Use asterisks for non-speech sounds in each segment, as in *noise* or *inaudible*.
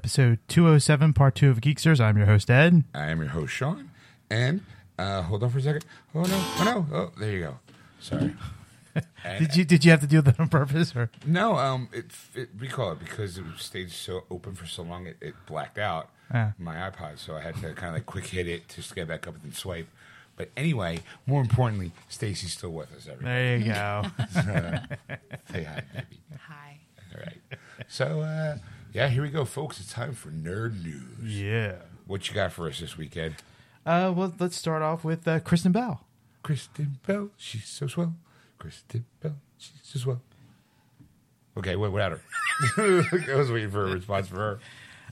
episode 207, part two of Geeksters. I'm your host, Ed. I am your host, Sean. And uh, hold on for a second. Oh, no. Oh, no. Oh, there you go. Sorry. And- *laughs* Did you did you have to do that on purpose? or No, um, it, it recall it because it stayed so open for so long, it, it blacked out Ah. my iPod, so I had to kind of like quick hit it to get back up and then swipe. But anyway, more importantly, Stacy's still with us. Everybody, There you go. *laughs* say hi, baby. Hi. All right. So, uh, yeah, here we go, folks. It's time for nerd news. yeah. What you got for us this weekend? Uh, well, let's start off with uh, Kristen Bell. Kristen Bell, she's so swell. Kristen Bell, she's so swell. Okay, wait, what without her? *laughs* I was waiting for a response for her.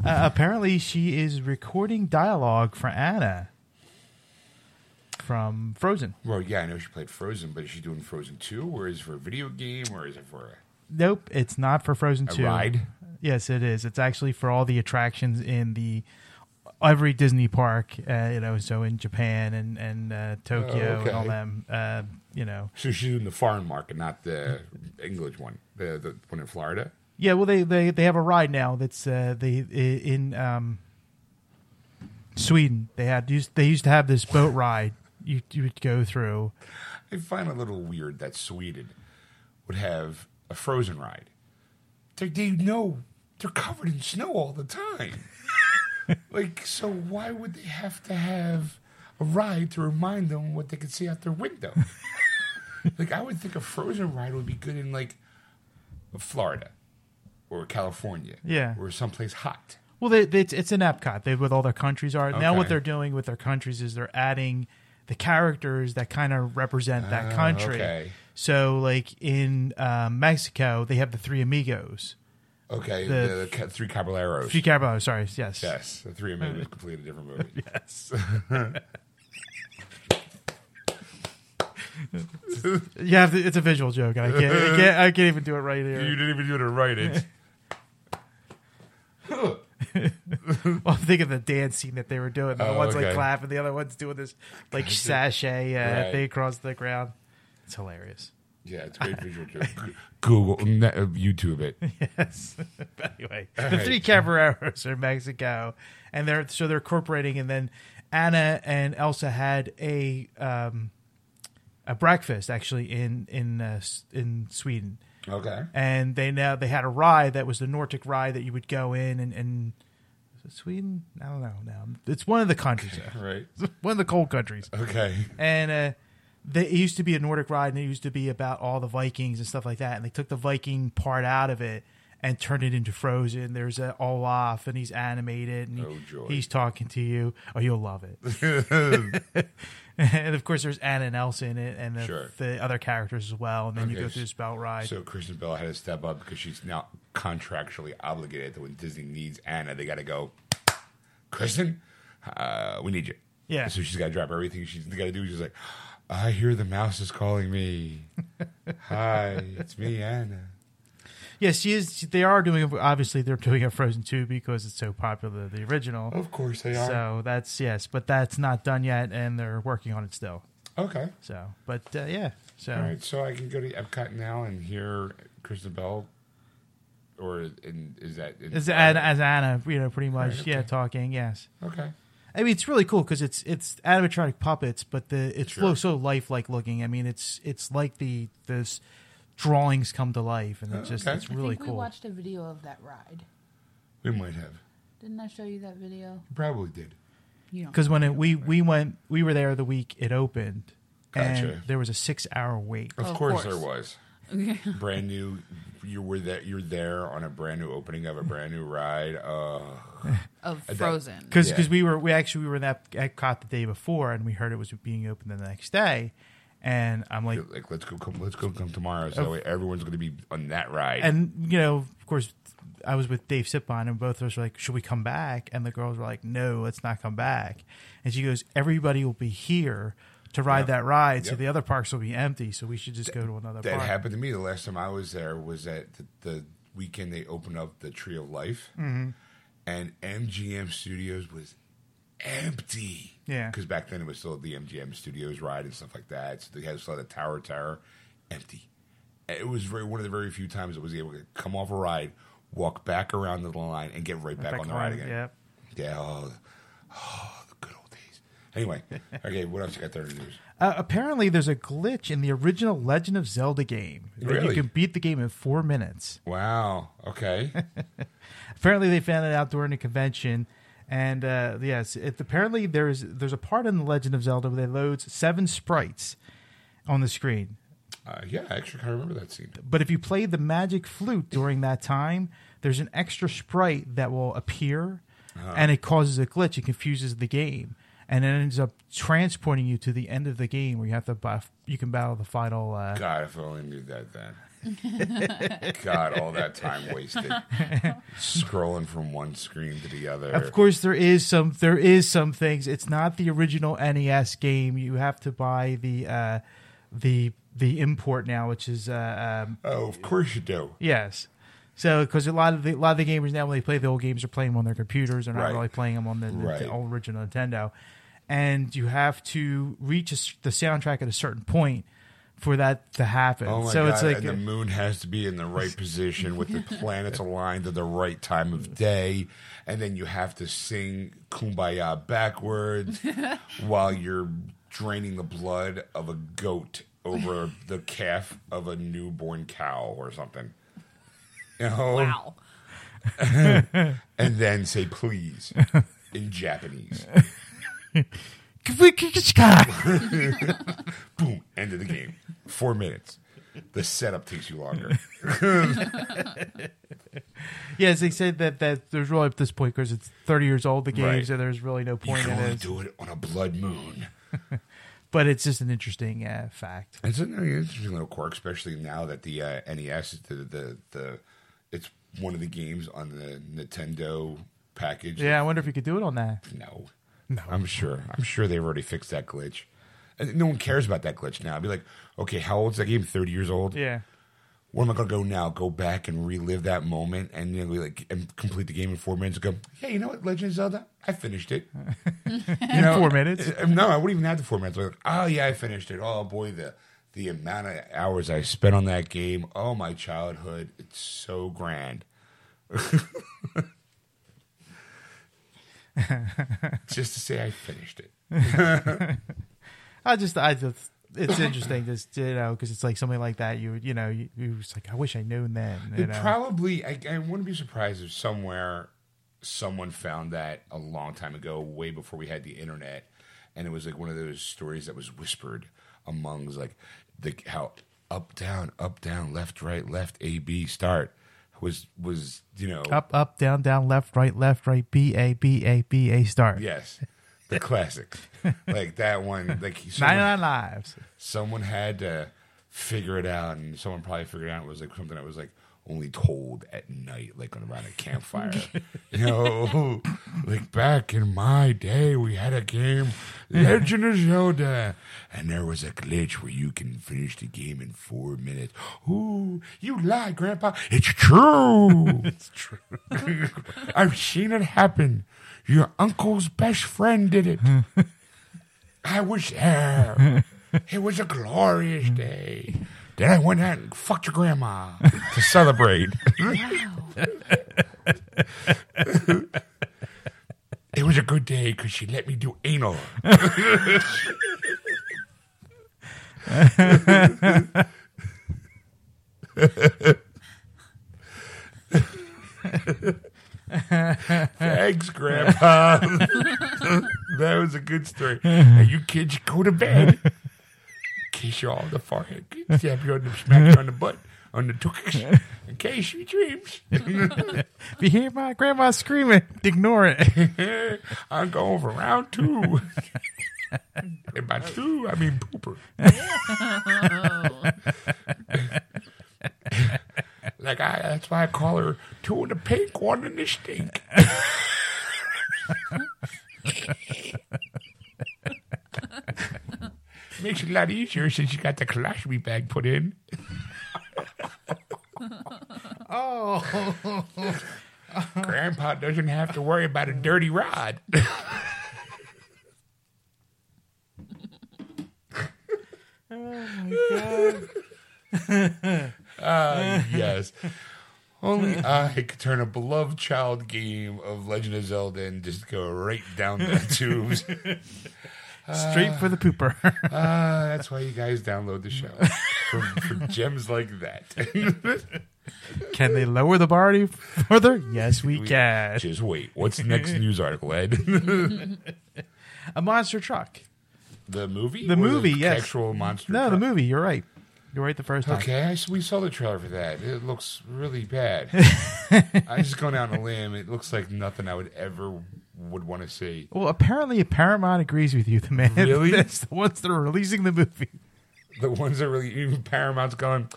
Uh, apparently, she is recording dialogue for Anna from Frozen. Well, yeah, I know she played Frozen, but is she doing Frozen 2, or is it for a video game, or is it for Nope, it's not for Frozen a, a 2. ride? Yes, it is. It's actually for all the attractions in the every Disney park. Uh, you know, so in Japan and and uh, Tokyo Oh, and all them. Uh, you know, So she's doing the foreign market, not the English one, the, the one in Florida? yeah. Well, they they they have a ride now that's uh, they in um, Sweden. They had used they used to have this boat ride you you would go through. I find a little weird that Sweden would have a Frozen ride. They, they know they're covered in snow all the time. *laughs* like, so why would they have to have a ride to remind them what they could see out their window? *laughs* like, I would think a Frozen ride would be good in like Florida or California, Yeah. or someplace hot. Well, they, they, it's, it's in Epcot. They with all their countries are now. What they're doing with their countries is they're adding the characters that kind of represent that Ah, country. okay. So, like in um, Mexico, they have the Three Amigos. Okay, The- the, the, three caballeros. Three Caballeros, sorry, yes, yes, the three amigos, is completely different movie. *laughs* yes. *laughs* yeah, it's a visual joke. and I can't, I can't, I can't even do it right here. You didn't even do it right. It's *laughs* Well, I'm thinking of the dance scene that they were doing. The Oh, one's like okay. clapping, the other one's doing this like sachet uh, Right. thing across the ground. It's hilarious. Yeah, it's a great visual *laughs* joke. Google, net, uh, YouTube it. *laughs* Yes. but *laughs* anyway, the right. three Caballeros are in Mexico, and they're so they're incorporating. And then Anna and Elsa had a um, a breakfast actually in in uh, in Sweden, Okay. and they now they had a ride that was the Nordic ride that you would go in and. and Sweden? I don't know. Now it's one of the countries, Right. one of the cold countries. Okay. and uh, they, it used to be a Nordic ride, and it used to be about all the Vikings and stuff like that. And they took the Viking part out of it and turned it into Frozen. There's a Olaf, and he's animated, and he- Oh, he's talking to you. Oh, you'll love it. *laughs* and of course, there's Anna and Elsa in it, and the, Sure. the other characters as well. And then you go through this belt ride. So Kristen Bell had to step up because she's now contractually obligated that when Disney needs Anna, they got to go, Kristen, uh, we need you. Yeah. So she's got to drop everything she's got to do. She's like, I hear the mouse is calling me. *laughs* Hi, it's me, Anna. yes, she is. They are doing. Obviously, they're doing a Frozen two because it's so popular, the original. Of course they are. So that's yes, but that's not done yet, and they're working on it still. okay. So, but uh, yeah. So All right, so I can go to Epcot now and hear Kristen Bell, or in, is that in as Anna, as Anna, you know, pretty much, Right, yeah, talking. Yes, Okay, I mean it's really cool because it's it's animatronic puppets, but the it's Sure. so lifelike looking. I mean, it's it's like the this drawings come to life, and it's oh, just Okay. it's I really think cool. we watched a video of that ride. we might have Didn't I show you that video? probably did. You don't. Because when it, we we went, we were there the week it opened, and there was a six hour wait. Of, Of course, course. there was. *laughs* brand new. You were there. You're there on a brand new opening of a brand new ride. Uh, of that- Frozen. Because Yeah. we were we actually we were in that Epcot the day before, and we heard it was being open the next day, and I'm like, like let's go. Come, let's go. Come tomorrow. So that way everyone's going to be on that ride. and you know, of course, I was with Dave Sipon, and both of us were like, "Should we come back?" And the girls were like, "No, let's not come back." And she goes, "Everybody will be here to ride Yep. that ride, so the other parks will be empty. So we should just go to another That park. happened to me the last time I was there. Was at the, the weekend they opened up the Tree of Life, Mm-hmm. and MGM Studios was empty. Yeah. because back then it was still the MGM Studios ride and stuff like that. So they had still had the Tower Tower, empty. It was very one of the very few times I was able to come off a ride, walk back around the line, and get right back, Back on the ride again. yeah. Yeah, oh, oh, the good old days. Anyway, okay, what else you got there the news? Uh, apparently, there's a glitch in the original Legend of Zelda game. that Really? You can beat the game in four minutes. Wow. Okay. *laughs* Apparently, they found it out during a convention. And uh, yes, it, apparently there's there's a part in the Legend of Zelda where they loads seven sprites on the screen. Uh, yeah, I actually kind of remember that scene. But if you play the magic flute during that time, there's an extra sprite that will appear, and it causes a glitch. It confuses the game, and it ends up transporting you to the end of the game where you have to buy, you can battle the final. Uh, God, if I only knew that then. *laughs* God, all that time wasted *laughs* scrolling from one screen to the other. Of course, there is some there is some things. It's not the original NES game. You have to buy the uh, the the import now, which is uh, um, Oh, of course you do. yes. So, because a lot of the a lot of the gamers now, when they play the old games, are playing them on their computers. They're not Right. really playing them on the, the Right. old original Nintendo. And you have to reach a s the soundtrack at a certain point for that to happen. Oh my so God! it's like and the moon has to be in the right position with the *laughs* planets aligned at the right time of day, and then you have to sing "Kumbaya" backwards *laughs* while you're draining the blood of a goat over the calf of a newborn cow or something. You know? Wow. *laughs* and then say please in Japanese. *laughs* Boom, end of the game. Four minutes. The setup takes you longer. *laughs* yes, they said that that there's really at this point because it's 30 years old the game, Right. so there's really no You point can in only it. do it on a blood moon. *laughs* But it's just an interesting uh, fact. It's an interesting little quirk, especially now that the uh, NES, the, the the it's one of the games on the Nintendo package. Yeah, I wonder if you could do it on that. No. No. I'm sure. I'm sure they've already fixed that glitch. No one cares about that glitch now. I'd be like, okay, how old's that game? 30 years old? Yeah. Where am I going to go now? Go back and relive that moment and you know, like and complete the game in four minutes and go, yeah, you know what? Legend of Zelda, I finished it. *laughs* In four minutes. Uh, No, I wouldn't even have the four minutes. Like, oh, yeah, I finished it. Oh, boy, the the amount of hours I spent on that game. Oh, my childhood. It's so grand. *laughs* Just to say I finished it. *laughs* I just, I just, it's interesting, just you know, because it's like something like that. You, you know, you, you was like, I wish I known then. You know? probably, I, I wouldn't be surprised if somewhere someone found that a long time ago, way before we had the internet, and it was like one of those stories that was whispered amongst like the how up down up down left right left A B start was was you know up, up, down, down, left, right, left, right, B A B A B A start. yes the classics *laughs* like that one like someone, nine lives. someone had to figure it out, and someone probably figured out it was like something that was like only told at night, like around a campfire. *laughs* *laughs* you know, like back in my day, we had a game, Legend of Zelda, and there was a glitch where you can finish the game in four minutes. Ooh, you lie, Grandpa. It's true. *laughs* it's true. I've seen it happen. Your uncle's best friend did it. I was there. It was a glorious day. Then I went out and fucked your grandma *laughs* to celebrate. it was a good day because she let me do anal. Thanks, Grandpa. *laughs* that was a good story. Now you kids go to bed. Kiss you all on the forehead. Stab you on the smack you on the butt. On the tooks. In case you dreams. *laughs* If you hear my grandma screaming, ignore it. I'm going for round two. *laughs* and by two, I mean pooper. *laughs* like I, that's why I call her two in the pink, one in the stink. Makes it a lot easier since you got the colostomy bag put in. *laughs* Oh, Grandpa doesn't have to worry about a dirty rod. *laughs* oh my god. Ah, yes. Only I could turn a beloved child game of Legend of Zelda and just go right down the tubes. *laughs* straight for the pooper. Ah, *laughs* *laughs* that's why you guys download the show for, for *laughs* gems like that. can they lower the bar any further? Yes, we, can. Just wait. What's the next news article, Ed? A monster truck. the movie? The Or movie, yes. Actual monster. No, the truck? movie. You're right. You're right the first time. Okay, I s we saw the trailer for that. It looks really bad. I'm just going down a limb. It looks like nothing I would ever would want to see. Well, apparently Paramount agrees with you. The man, Really? *laughs* that's the ones that are releasing the movie. The ones that really even Paramount's going.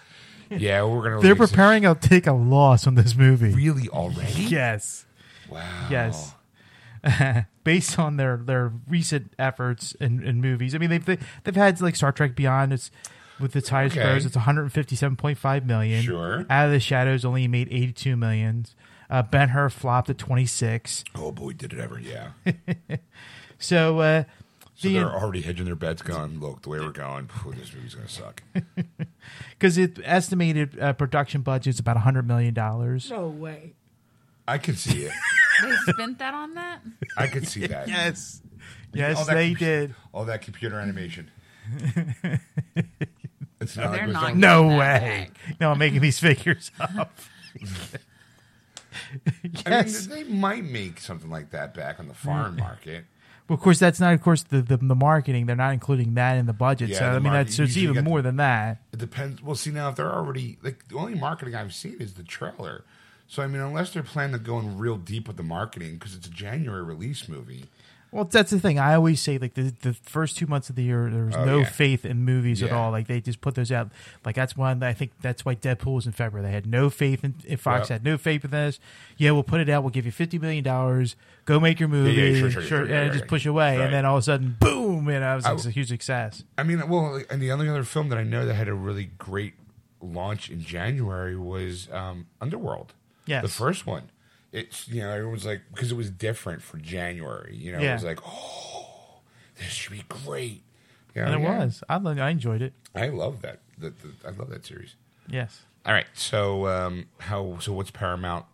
Yeah, we're gonna. They're preparing to take a loss on this movie. Really already? Yes, Wow. yes. *laughs* Based on their their recent efforts in, in movies, I mean they've they, they've had like Star Trek Beyond. It's with the highest Okay. Sparrows. It's 157.5 million. Sure. Out of the Shadows only made 82 million. Uh, Ben Hur flopped at 26. Oh boy, did it ever? Yeah. *laughs* So, uh, So the- they're already hedging their bets. Going, look, the way we're going, phew, this movie's gonna suck. *laughs* because it estimated uh, production budget is about 100 million dollars. No way. I can see it. *laughs* They spent that on that? I could see that. Yes, yes, All that they compu- did. All that computer animation. it's not like They're it was not No that way. No, I'm making these figures up. Yes. *laughs* I mean, they might make something like that back on the foreign market. Well, of course, that's not, of course, the, the, the marketing. They're not including that in the budget. Yeah, so, the I mean, mar- that's so it's even more the- than that. It depends. Well, see now if they're already like the only marketing I've seen is the trailer. So I mean, unless they're planning to go in real deep with the marketing because it's a January release movie. Well, that's the thing. I always say, like, the, the first two months of the year, there was Oh, no yeah. faith in movies at all. Like, they just put those out. Like, that's one, I think that's why Deadpool was in February. They had no faith in, in Fox, Yep. had no faith in this. Yeah, we'll put it out. We'll give you $50 million. Go make your movie. yeah, sure, sure, sure, and just push away. Right. And then all of a sudden, boom, and it was I- a huge success. I mean, well, and the only other film that I know that had a really great launch in January was um, Underworld. Yes. the first one. It's you know everyone's like because it was different for January. You know, it was like oh, this should be great. You know, And it yeah. was. I, I enjoyed it. I love that. The, the, I love that series. Yes. All right. So um, how so what's Paramount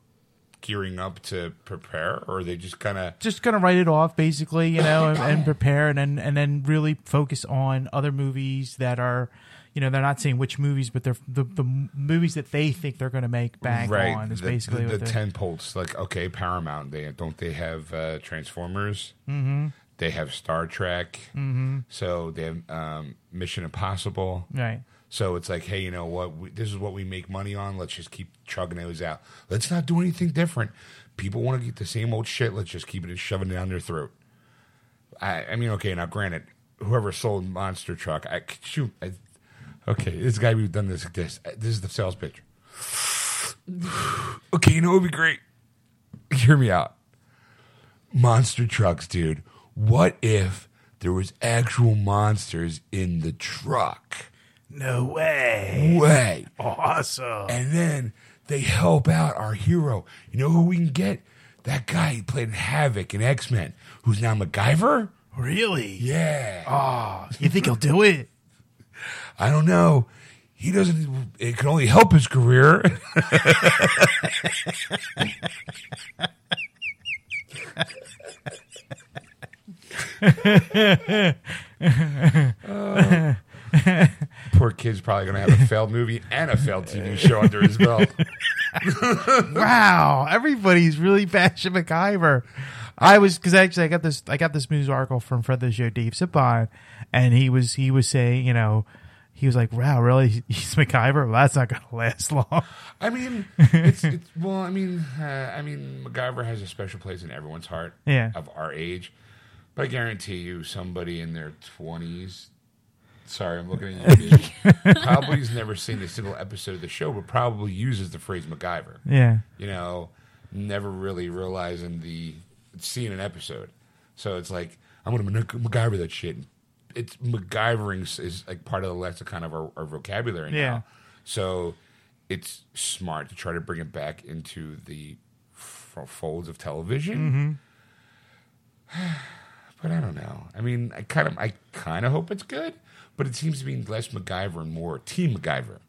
gearing up to prepare, or are they just kind of just gonna write it off basically you know and, and *coughs* prepare and then and then really focus on other movies that are you know they're not saying which movies but they're the, the movies that they think they're gonna make bank on is the, basically the, the ten poles? Like okay, Paramount. They don't they have uh, Transformers? Mm-hmm. They have Star Trek. Mm-hmm. So they have um, Mission Impossible. right So it's like, hey, you know what? We, this is what we make money on. Let's just keep chugging those out. Let's not do anything different. People want to get the same old shit. Let's just keep it shoving it down their throat. I, I mean, okay, now granted, whoever sold Monster Truck, I shoot. I, okay, this guy we've done this. This this is the sales pitch. *sighs* okay, you know it would be great? *laughs* Hear me out. Monster trucks, dude. What if there was actual monsters in the truck? no way Way. awesome And then they help out our hero. You know who we can get? That guy who played Havoc in X Men, who's now MacGyver? really Yeah. oh you think he'll do it I don't know. He doesn't, it can only help his career. Oh. *laughs* *laughs* Poor kid's probably going to have a failed movie and a failed TV show under his belt. *laughs* wow, everybody's really bashing MacGyver. I was because actually I got this I got this news article from friend of the show Dave Sipon, and he was he was saying you know he was like wow really *laughs* he's MacGyver well, that's not gonna last long. I mean, it's, *laughs* it's well. I mean, uh, I mean, MacGyver has a special place in everyone's heart. Yeah. Of our age, but I guarantee you, somebody in their twenties. Sorry, I'm looking at you—probably *laughs* has never seen a single episode of the show, but probably uses the phrase MacGyver. Yeah, You know, never really realizing the seeing an episode. So it's like I'm going to MacGyver that shit and, it's MacGyvering is- like part of the lexicon of our, our vocabulary now. Yeah. So it's smart to try to bring it back into the f- folds of television. Mm-hmm. *sighs* but I don't know. I mean, I kind of I kind of hope it's good, but it seems to be less MacGyver and more Team MacGyver.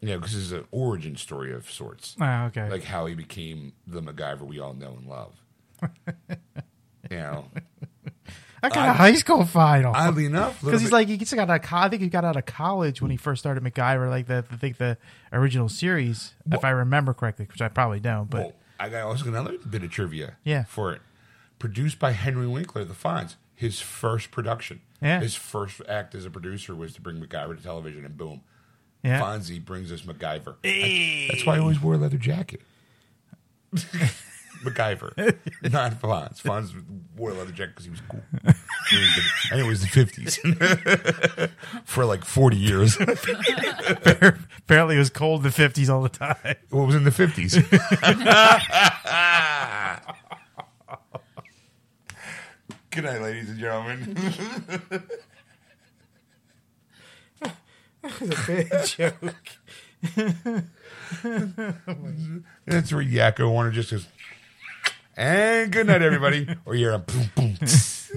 You know, because it's an origin story of sorts Oh, okay. like how he became the MacGyver we all know and love. *laughs* you know, I got a high school final. oddly enough, Because he's like he just got out of I think he got out of college when he first started MacGyver, like the I think the original series, if I remember correctly, which I probably don't. But Well, I got also another bit of trivia. Yeah. for it, produced by Henry Winkler, The Fonz. His first production. Yeah. His first act as a producer was to bring MacGyver to television, and boom, yeah, Fonzie brings us MacGyver. That's why I always wore a leather jacket. *laughs* MacGyver, *laughs* not Fonz. Fonz wore a leather jacket because he was cool. It and it was the fifties *laughs* for like forty years. *laughs* apparently it was cold in the fifties all the time. What was in the fifties? Good night, ladies and gentlemen. that was a Bad joke. That's where Yakko Warner just goes, and good night, everybody. *laughs* Or you're a boom, boom, tss,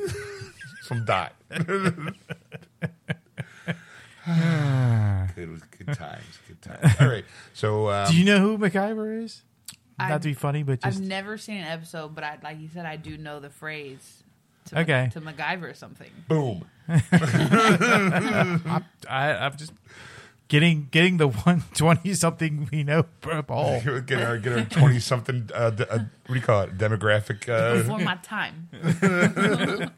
from Dot. It was good times, good times. All right, so um, Do you know who MacGyver is? Not I've- to be funny, but just I've never seen an episode, but I, like you said, I do know the phrase. To, Okay. To MacGyver or something. boom. *laughs* I, I'm just getting getting the *laughs* one twenty something we know per ball. *laughs* Get our get our twenty something. Uh, d- uh, what do you call it? Demographic. Uh, Before my time. *laughs*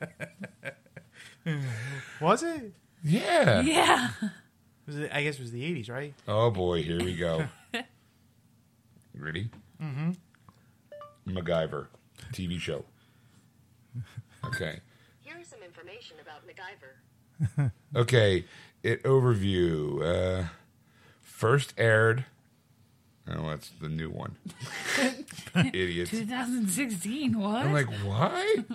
Was it? yeah. Yeah. Was it? I guess it was the eighties, right? Oh boy, here we go. Ready? Mm-hmm. MacGyver, TV show. Okay. Here is some information about MacGyver. Okay. It overview. Uh, first aired. Oh, that's the new one. *laughs* Idiots. 2016. What? I'm like, what?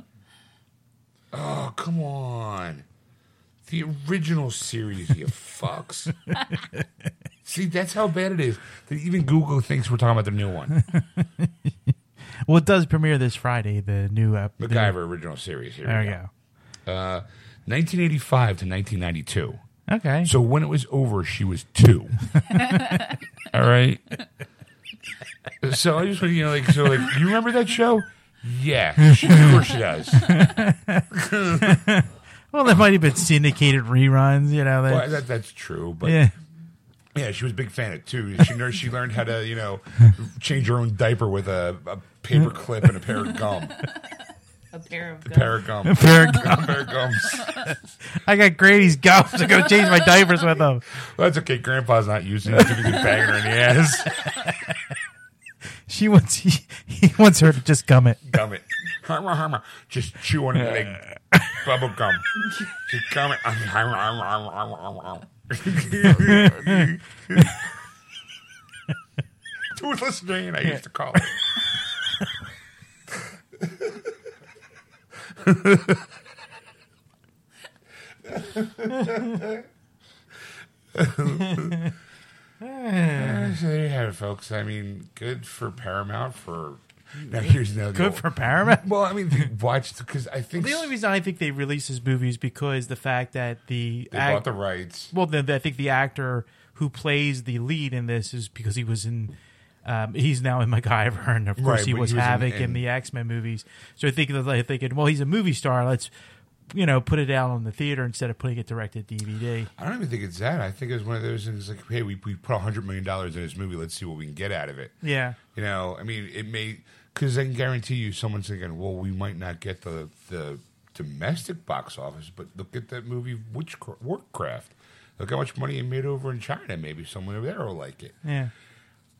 Oh, come on. The original series, you fucks. *laughs* See, that's how bad it is. That even Google thinks we're talking about the new one. *laughs* Well, it does premiere this Friday. The new uh, the- MacGyver original series. Here There we we go. go. Uh, 1985 to 1992. Okay. So when it was over, she was two. *laughs* All right. So I just want to, you know, like, so, like, you remember that show? Yeah, she, of course she does. *laughs* well, there might have been syndicated reruns. You know. That, Well, that, that's true, but yeah. yeah. she was a big fan of it too. She learned, she learned how to, you know, change her own diaper with a, a paper clip and a pair of gum, *laughs* a pair of a pair of gum, Fair go- a pair of gums. *laughs* I got Grady's gums to go change my diapers with them. Well, that's okay. Grandpa's not using it. He's banging her in the ass. *laughs* She wants he, he wants her to just gum it. gum it. Harma, harma. Just chew on it like *laughs* bubble gum. Just gum it. Toothless Jane, I used to call it. So there you have it, folks. I mean, good for Paramount for. Hmm. Now here's another Good for Paramount. Well, I mean, watch because I think The only reason I think they release this movie is because the fact that the they act- bought the rights. well, then I think the actor who plays the lead in this is because he was in. Um, he's now in *laughs* MacGyver, and of course Right, he was he was in- Havoc in, in- the X Men movies. So I think they're thinking, well, he's a movie star. Let's, you know, put it out on the theater instead of putting it direct to DVD. I don't even think it's that. I think it was one of those things like, hey, we, we put hundred million dollars in this movie. Let's see what we can get out of it. Yeah, You know, I mean, it may because I can guarantee you, someone's thinking, well, we might not get the the domestic box office, but look at that movie, Witchcraft. Warcraft. Look how much money it made over in China. Maybe someone over there will like it. yeah.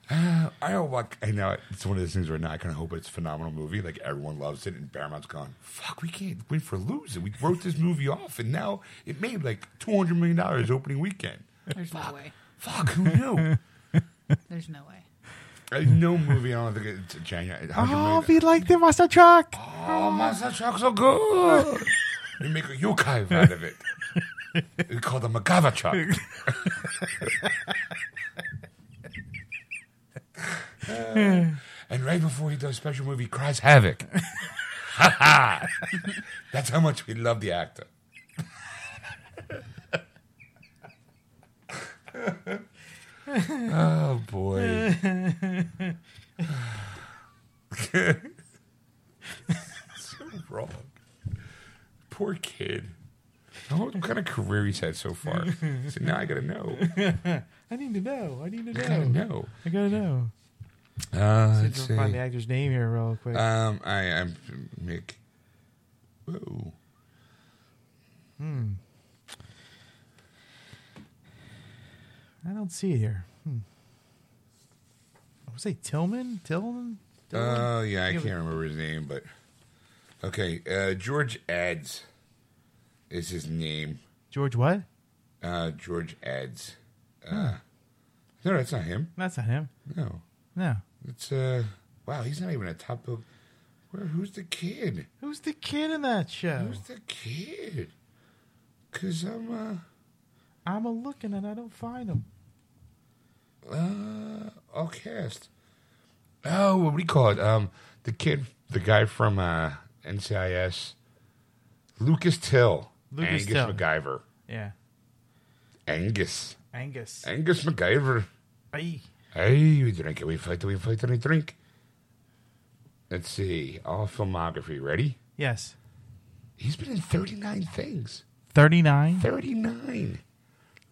Uh, I don't like. I know it's one of those things right now I kind of hope it's a phenomenal movie. Like everyone loves it, and Paramount's gone. Fuck, we can't win for losing. We wrote this movie off, and now it made like two hundred million dollars opening weekend. There's no way. Fuck, who knew? *laughs* There's no way. Uh, no movie. I don't think it's a January. Oh, we like the master truck. Oh, Master Truck so good. *laughs* we make a yokai out of it. we called him MacGyver Chuck. *laughs* Uh, and right before he does special movie, cries havoc. That's how much we love the actor. oh boy. *sighs* so wrong. Poor kid. *laughs* What kind of career he's had so far. *laughs* So now I gotta know. *laughs* I need to know. I need to know. I gotta know. I gotta know. Uh, See let's can find the see. actor's name here real quick. Um, I, I'm Mick. Whoa. Hmm. I don't see it here. Hmm. I would say Tillman. Tillman. Tillman? Oh yeah, I can't remember his name, but okay. Uh, George Eads is his name. George. What? Uh, George Eads. Uh, No, that's not him. That's not him. No, No. it's uh. Wow, he's not even a top Of, Where? Who's the kid? Who's the kid in that show? Who's the kid? Cause I'm uh. I'm a looking and I don't find him. Uh, all cast. Oh, what do you call it? Um, the kid, the guy from uh, NCIS, Lucas Till, Lucas Angus Till. MacGyver, Yeah. Angus, Angus. Angus MacGyver. Aye. Hey, we drink it, we fight it, we fight it, we drink. Let's see, all filmography. Ready? Yes. He's been in thirty nine things. 39. Thirty nine.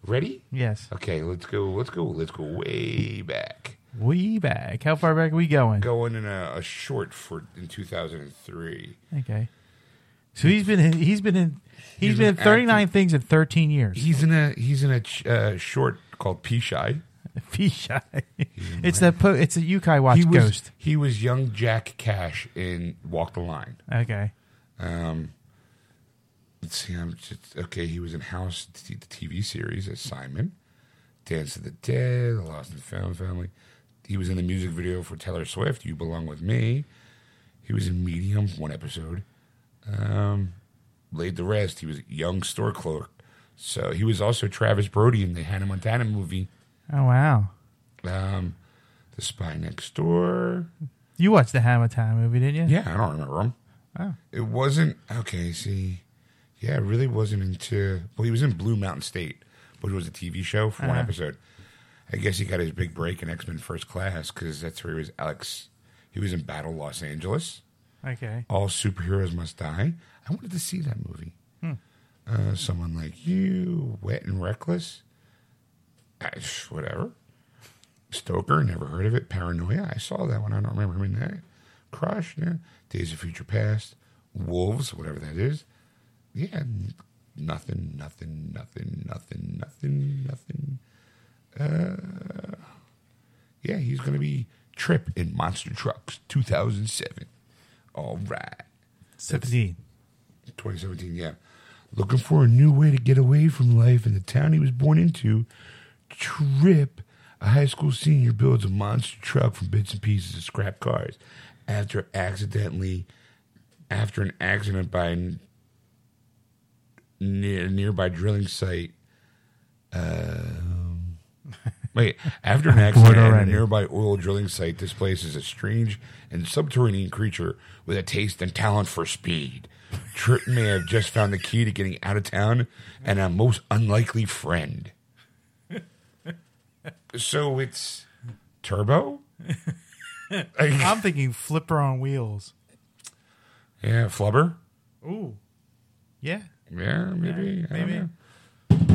Ready? Yes. Okay, let's go. Let's go. Let's go way back. Way back. How far back are we going? Going in a, a short for in two thousand and three. Okay. So he's been in, he's been in he's been in an 39 actor. things in 13 years. He's in a he's in a ch- uh, short called Pea Shy. *laughs* Fishy. it's that po- it's a Yo-kai Watch He was Ghost. he was young Jack Cash in Walk the Line. Okay. Um, let's see, I'm just okay. He was in House, the the TV series as Simon, Dance of the Dead, The Lost and Found Family. He was in the music video for Taylor Swift, "You Belong with Me." He was in Medium, one episode. Um, laid the rest. He was a young store clerk. So he was also Travis Brody in the Hannah Montana movie, Oh wow. um, The Spy Next Door. You watched the Hannah Montana movie, didn't you? Yeah, I don't remember him. Oh. It wasn't okay. See, yeah, it really wasn't into. Well, he was in Blue Mountain State, which was a TV show for one Uh-huh. episode. I guess he got his big break in X Men First Class because that's where he was. Alex, he was in Battle Los Angeles. Okay. All superheroes must die. I wanted to see that movie. Uh, someone like you, Wet and Reckless. Uh, sh- whatever. Stoker, never heard of it. Paranoia, I saw that one. I don't remember him in that. Crush, yeah. Days of Future Past. Wolves, whatever that is. Yeah, nothing, nothing, nothing, nothing, nothing, nothing. Uh, yeah, he's going to be Trip in Monster Trucks 2007. All right. 17. 2017, yeah. Looking for a new way to get away from life in the town he was born into. Trip, a high school senior, builds a monster truck from bits and pieces of scrap cars. After accidentally, after an accident by n- near, nearby drilling site. Um, wait, after an *laughs* accident at a nearby oil drilling site this place is a strange and subterranean creature with a taste and talent for speed. Trip may have just found the key to getting out of town and a most unlikely friend. So it's Turbo? I'm thinking flipper on wheels. Yeah, Flubber? Ooh. Yeah. Yeah, maybe. I don't maybe.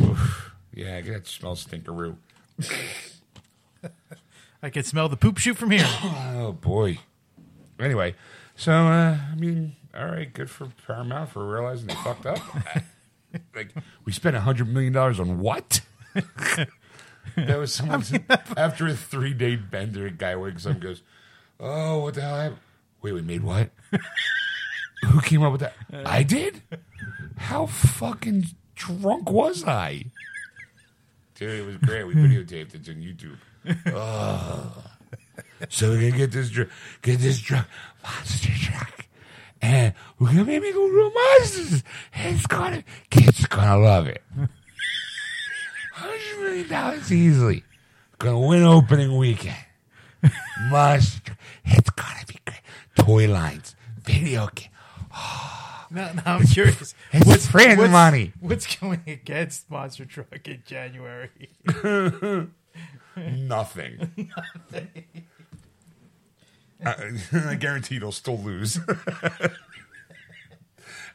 know. Oof. Yeah, that smells stinkeroo. *laughs* I can smell the poop shoot from here. Oh boy. Anyway, so uh, I mean, all right, good for Paramount for realizing they fucked up. *laughs* like we spent a hundred million dollars on what? *laughs* that was someone after a three day bender. A guy wakes up and goes, "Oh, what the hell happened? Wait, we made what? *laughs* Who came up with that? I did. How fucking drunk was I? Dude, it was great. We videotaped it. It's on YouTube. So we're gonna get this dr- get this drug monster truck, and we're gonna make go real monsters. And it's gonna kids are gonna love it. Hundred million dollars easily. Gonna win opening weekend. Must. It's gonna be great. Toy lines, video game. *sighs* No, no, I'm curious. It's friend what's, money. What's going against Monster Truck in January? *laughs* Nothing. *laughs* Nothing. I, *laughs* I guarantee they'll still lose. *laughs*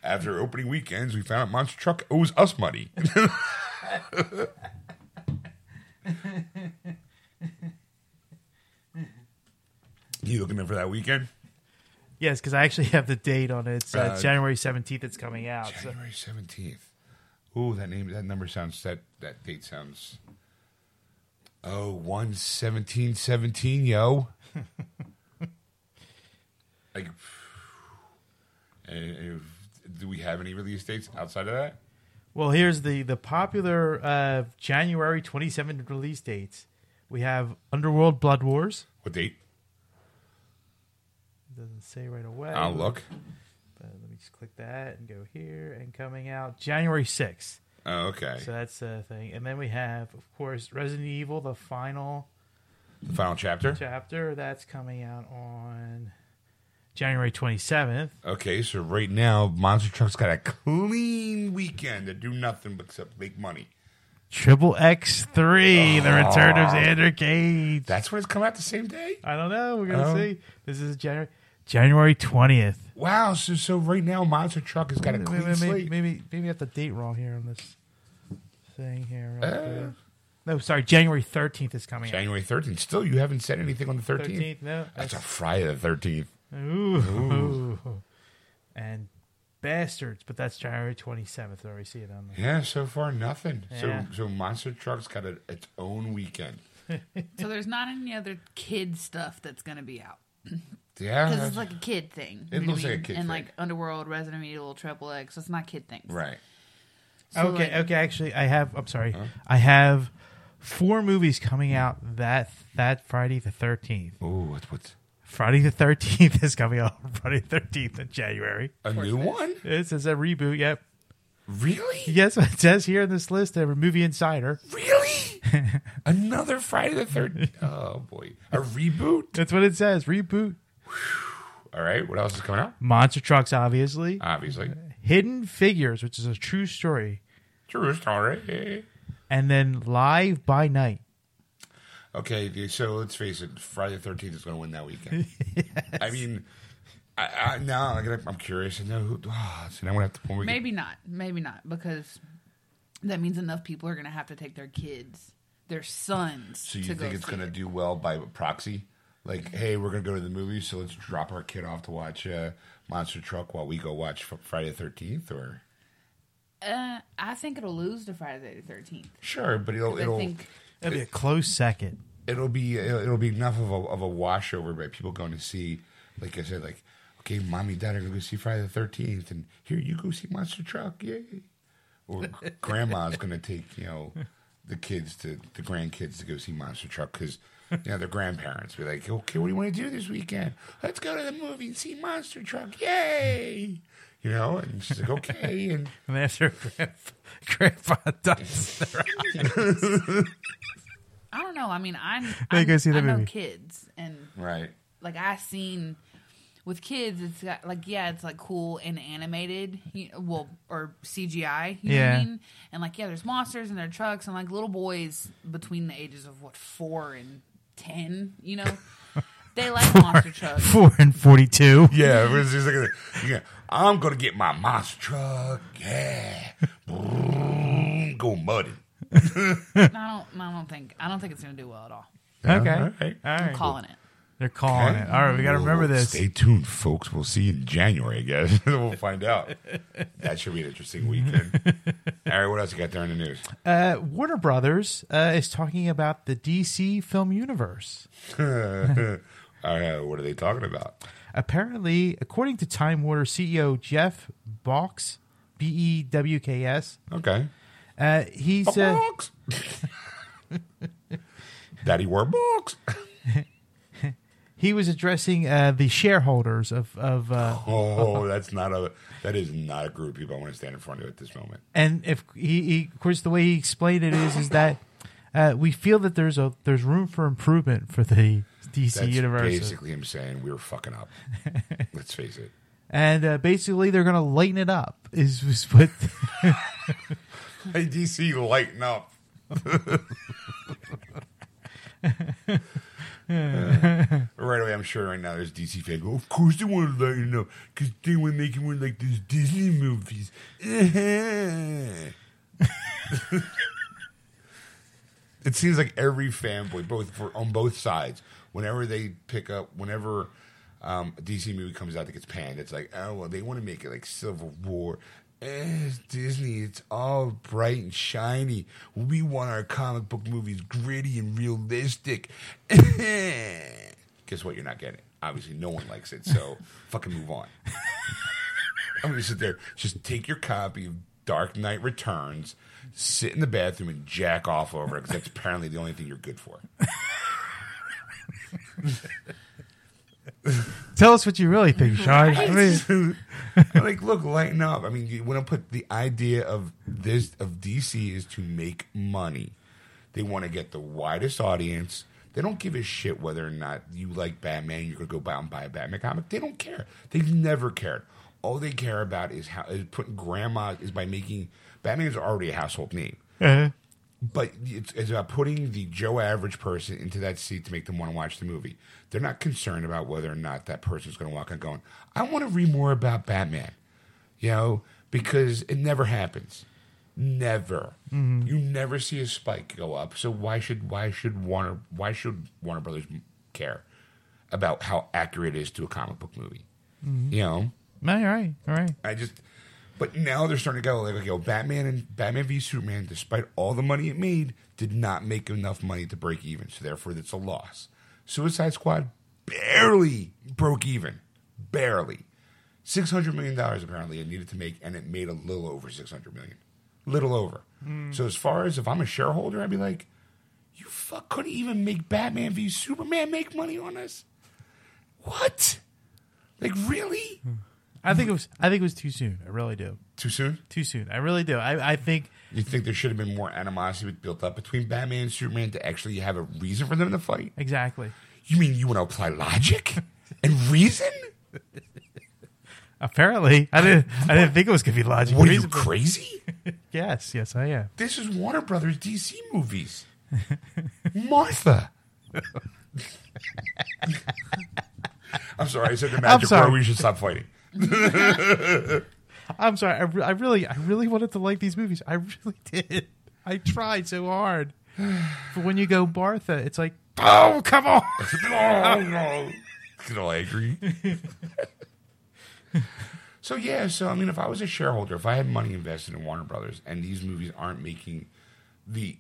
After opening weekends, we found out Monster Truck owes us money. *laughs* you looking in for that weekend? yes, because I actually have the date on it. It's uh, Uh, January 17th. It's coming out. January seventeenth. Ooh, that name, that number sounds that that date sounds. Oh, one seventeen seventeen, yo. Like, do we have any release dates outside of that? Well, here's the the popular uh, January 27th release dates. We have Underworld Blood Wars. What date? Doesn't say right away. I'll look. But let me just click that and go here and coming out January 6th. Oh, okay. So that's the thing. And then we have, of course, Resident Evil, the final The final chapter. chapter. That's coming out on January 27th. Okay, so right now, Monster Truck's got a clean weekend to do nothing but except make money. Triple X3, The Return of Xander Cage. That's when it's coming out the same day. I don't know. We're going to Oh. see. This is January January 20th. Wow. So so right now, Monster Truck has got a clean maybe, slate. maybe, maybe I have the date wrong here on this thing here. real Uh. quick. no, sorry. January 13th is coming January 13th. Still, you haven't said anything on the 13th. 13th, no. That's a Friday the 13th. Ooh. And Bastards, but that's January 27th. I already see it on there. Yeah, so far nothing. Yeah. So so Monster Truck's got a, its own weekend. *laughs* So there's not any other kid stuff that's gonna be out Yeah. because it's like a kid thing. It looks what I like a kid and thing. like Underworld, Resident Evil, Triple X. It's not kid things. right. So, okay, like, okay. Actually, I have. I'm sorry. I have four movies coming out that that Friday the 13th. Oh, what's what's Friday the 13th *laughs* is coming out. Friday the 13th in January. a new one? It says a reboot. Yep. Really? Yes, *laughs* it says here in this list. A movie insider. Really? *laughs* Another Friday the 13th. Oh boy, a reboot. That's what it says. Reboot. All right. What else is coming out? Monster Trucks, obviously. Obviously, Hidden Figures, which is a true story, true story. and then Live by Night. Okay, so let's face it. Friday the Thirteenth is going to win that weekend. *laughs* I mean, I, I, now I gotta, I'm curious to know who. Oh, so now we have to. When we get- maybe not. Maybe not because that means enough people are gonna have to take their kids, their sons. So you to think go it's see going to do well by proxy? Like, hey, we're going to go to the movies, so let's drop our kid off to watch uh, Monster Truck while we go watch F- Friday the Thirteenth, or Uh, I think it'll lose to Friday the Thirteenth. sure, but it'll I it'll be a close second. it'll be it'll, it'll be enough of a of a washover by people going to see, like I said, like okay, mommy, and dad are going to go see Friday the Thirteenth, and here you go see Monster Truck, yay! Or grandma's going to take you know the kids to the grandkids to go see Monster Truck because you know their grandparents be like, okay, what do you want to do this weekend? Let's go to the movie and see Monster Truck, yay! You know, and she's like, okay, and *laughs* And that's her grandpa, *laughs* grandpa dies, *laughs* I don't know. I mean, I'm, *laughs* I'm go see the I know movie. kids, and right, like I seen with kids, it's got, like yeah, it's like cool and animated, you know, well or CGI. You know what Yeah. I mean? And like yeah, there's monsters and their trucks and like little boys between the ages of what four and ten. You know, *laughs* they like monster trucks. four and forty-two. *laughs* yeah, it was just like, yeah, I'm gonna get my Monster Truck, yeah, go mudding. I don't. I don't think. I don't think it's gonna do well at all. Okay, All all right. right. I'm calling it. They're calling it. All right, we got to remember this. Stay tuned, folks. We'll see you in January, I guess. *laughs* we'll find out. That should be an interesting weekend. *laughs* All right, what else you got there in the news? Uh, Warner Brothers uh, is talking about the DC film universe. *laughs* Uh, what are they talking about? Apparently, according to Time Warner CEO Jeff Bewkes, B E W K S, Okay. Uh, he A said box. Daddy wore box. *laughs* he was addressing uh, the shareholders of of uh, Oh, *laughs* that's not a. That is not a group of people I want to stand in front of at this moment. and if he, he of course the way he explained it is is that Uh, we feel that there's a there's room for improvement for the DC That's universe, basically him saying we were fucking up. *laughs* Let's face it. and uh, basically they're gonna lighten it up. Is, is what Hey DC, lighten up. right away, I'm sure right now there's DC fans go, of course they want to lighten up because they want to make it more like these Disney movies. *laughs* it seems like every fanboy, both for on both sides, whenever they pick up, whenever um, a DC movie comes out that gets panned, it's like, oh well, they want to make it like Civil War. Eh, it's Disney, it's all bright and shiny. We want our comic book movies gritty and realistic. *laughs* Guess what? You're not getting. Obviously, no one likes it, so *laughs* fucking move on. I'm gonna sit there. Just take your copy of Dark Knight Returns, sit in the bathroom and jack off over it because that's apparently the only thing you're good for. *laughs* tell us what you really think, *laughs* Sean. I mean, *laughs* like, look, lighten up. I mean, you want to put the idea of this of DC is to make money. They want to get the widest audience. They don't give a shit whether or not you like Batman. You're gonna go buy and buy a Batman comic. They don't care. They've never cared. All they care about is how is putting grandma is by making Batman is already a household name. uh, But it's, it's about putting the Joe average person into that seat to make them want to watch the movie. They're not concerned about whether or not that person's going to walk out going, I want to read more about Batman. You know, because it never happens. Never. Mm-hmm. You never see a spike go up. So why should why should Warner why should Warner Brothers care about how accurate it is to a comic book movie? Mm-hmm. You know, all right, all right. I just, but now they're starting to go like, okay, yo, Batman and Batman v Superman, despite all the money it made, did not make enough money to break even. So therefore, it's a loss. Suicide Squad barely broke even, barely. Six hundred million dollars apparently it needed to make, and it made a little over six hundred million, little over. Hmm. So as far as if I'm a shareholder, I'd be like, you fuck couldn't even make Batman v Superman make money on us. What? Like really? Hmm. I think it was. I think it was too soon. I really do. Too soon? Too soon. I really do. I, I think. You think there should have been more animosity built up between Batman and Superman to actually have a reason for them to fight? Exactly. You mean you want to apply logic *laughs* and reason? Apparently, I didn't. I didn't think it was going to be logic. What are you crazy? *laughs* Yes, yes, I am. This is Warner Brothers DC movies. Martha. *laughs* I'm sorry, I said the magic word. We should stop fighting. I'm sorry. I, re- I really, I really wanted to like these movies. I *laughs* really did. I tried so hard. But when you go Bartha, it's like, oh, come on. *laughs* oh no, get all angry. so yeah, so I mean, if I was a shareholder, if I had money invested in Warner Brothers, and these movies aren't making the,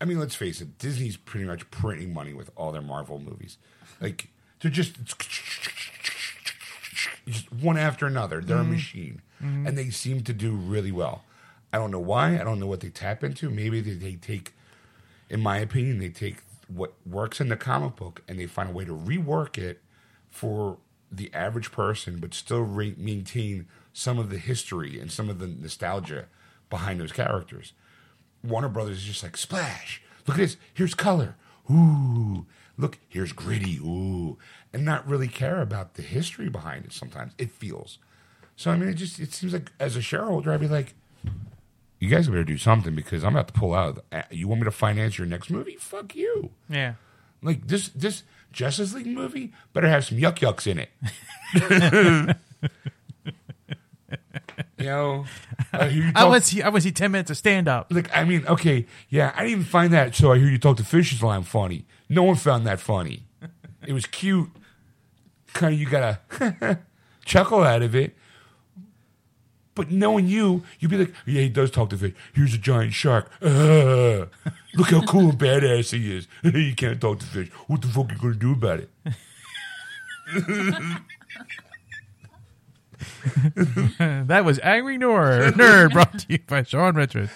I mean, let's face it, Disney's pretty much printing money with all their Marvel movies. Like they're just, just one after another. They're a mm-hmm. machine, mm-hmm. and they seem to do really well. I don't know why. I don't know what they tap into. Maybe they, they take in my opinion, they take what works in the comic book and they find a way to rework it for the average person, but still re- maintain some of the history and some of the nostalgia behind those characters. Warner Brothers is just like splash. Look at this. Here's color. Ooh. Look, here's gritty. Ooh. And not really care about the history behind it sometimes. It feels. So I mean it just it seems like as a shareholder I'd be like, you guys better do something because I'm about to pull out. Uh, You want me to finance your next movie? Fuck you. Yeah. Like this this Justice League movie better have some yuck yucks in it. *laughs* you know, I you *laughs* I want to see. I want to see ten minutes of stand up. like I mean, okay, yeah, I didn't even find that. So I hear you talk to Fisher's line funny. No one found that funny. It was cute. Kind of, you got to *laughs* chuckle out of it. But knowing you, you'd be like, yeah, he does talk to fish. Here's a giant shark. Uh, *laughs* look how cool and badass he is. *laughs* you can't talk to fish. What the fuck are you going to do about it? That was Angry Nerd. Nerd brought to you by Sean Richards.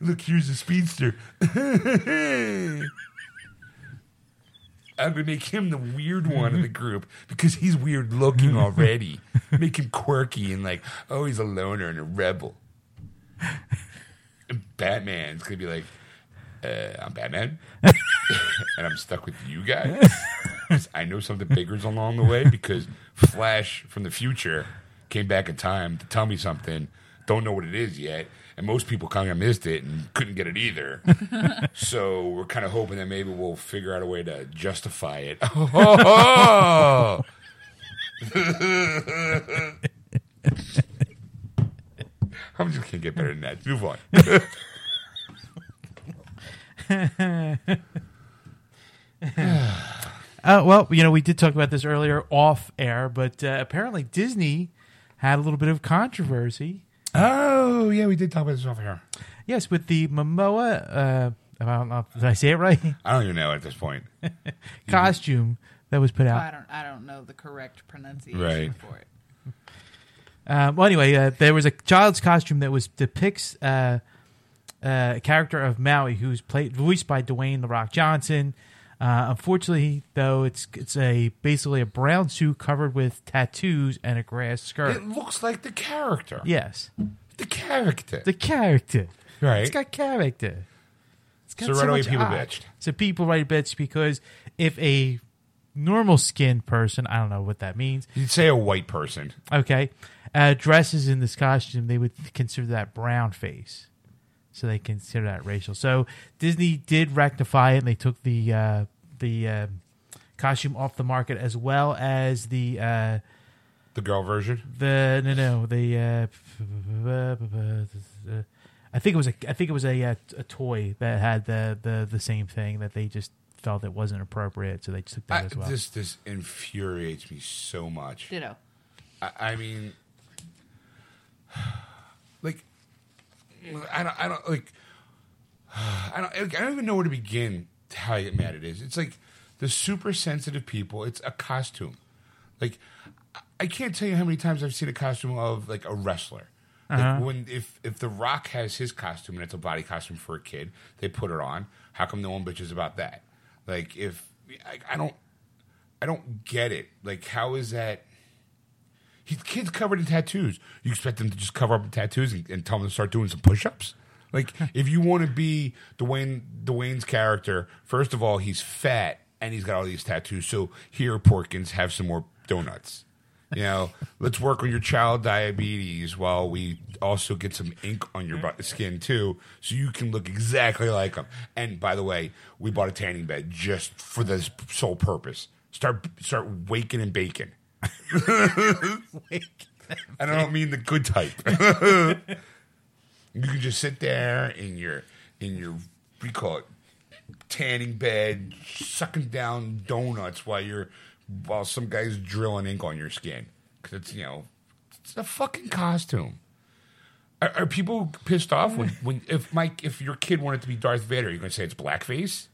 Look, here's a speedster. I'm gonna make him the weird one in the *laughs* group because he's weird looking already. *laughs* make him quirky and like, oh, he's a loner and a rebel. And Batman's gonna be like, uh, I'm Batman, *laughs* and I'm stuck with you guys. I know something bigger's along the way because Flash from the future came back in time to tell me something. Don't know what it is yet, and most people kind of missed it and couldn't get it either. *laughs* so we're kind of hoping that maybe we'll figure out a way to justify it. Oh, *laughs* *laughs* I'm just can't get better than that. Move on. Uh, well, you know, we did talk about this earlier off air, but uh, apparently Disney had a little bit of controversy. Oh yeah, we did talk about this off here. Yes, with the Momoa. Uh, I don't know, did I say it right? *laughs* I don't even know at this point. *laughs* Costume that was put out. I don't. I don't know the correct pronunciation Right. for it. Um, *laughs* well, anyway, uh, there was a child's costume that was depicts uh, uh, a character of Maui who's played voiced by Dwayne the Rock Johnson. Uh, unfortunately, though, it's it's a basically a brown suit covered with tattoos and a grass skirt. It looks like the character. yes, The character. the character. right. It's got character. It's got So right away people eye. bitched. So people write bitch because if a normal skinned person, I don't know what that means, You'd say a white person. okay, uh, dresses in this costume, they would consider that brown face. So they consider that racial. So Disney did rectify it, and they took the uh, the uh, costume off the market as well as the uh, The girl version. the no no the uh, I think it was a I think it was a uh, a toy that had the the the same thing that they just felt it wasn't appropriate, so they took that I, as well. This this infuriates me so much. Ditto. I, I mean, *sighs* like, I don't, I don't like, *sighs* I don't, I don't even know where to begin. How mad it is. It's like the super sensitive people. It's a costume. Like, I- can't tell you how many times I've seen a costume of like a wrestler. Like uh-huh. when if if The Rock has his costume and it's a body costume for a kid, they put it on. How come no one bitches about that? Like if I, I don't, I don't get it. Like how is that? He's kids covered in tattoos. You expect them to just cover up the tattoos and, and tell them to start doing some push-ups? Like, if you want to be Dwayne Dwayne's character, first of all, he's fat and he's got all these tattoos. So here, Porkins, have some more donuts. You know, *laughs* let's work on your child diabetes while we also get some ink on your skin too, so you can look exactly like him. And by the way, we bought a tanning bed just for this sole purpose. Start start waking and baking. *laughs* And I don't mean the good type. *laughs* you can just sit there in your in your what do you call it tanning bed, sucking down donuts while you're while some guy's drilling ink on your skin because it's you know it's a fucking costume. Are, are people pissed off when, *laughs* when if Mike if your kid wanted to be Darth Vader, you're gonna say it's blackface?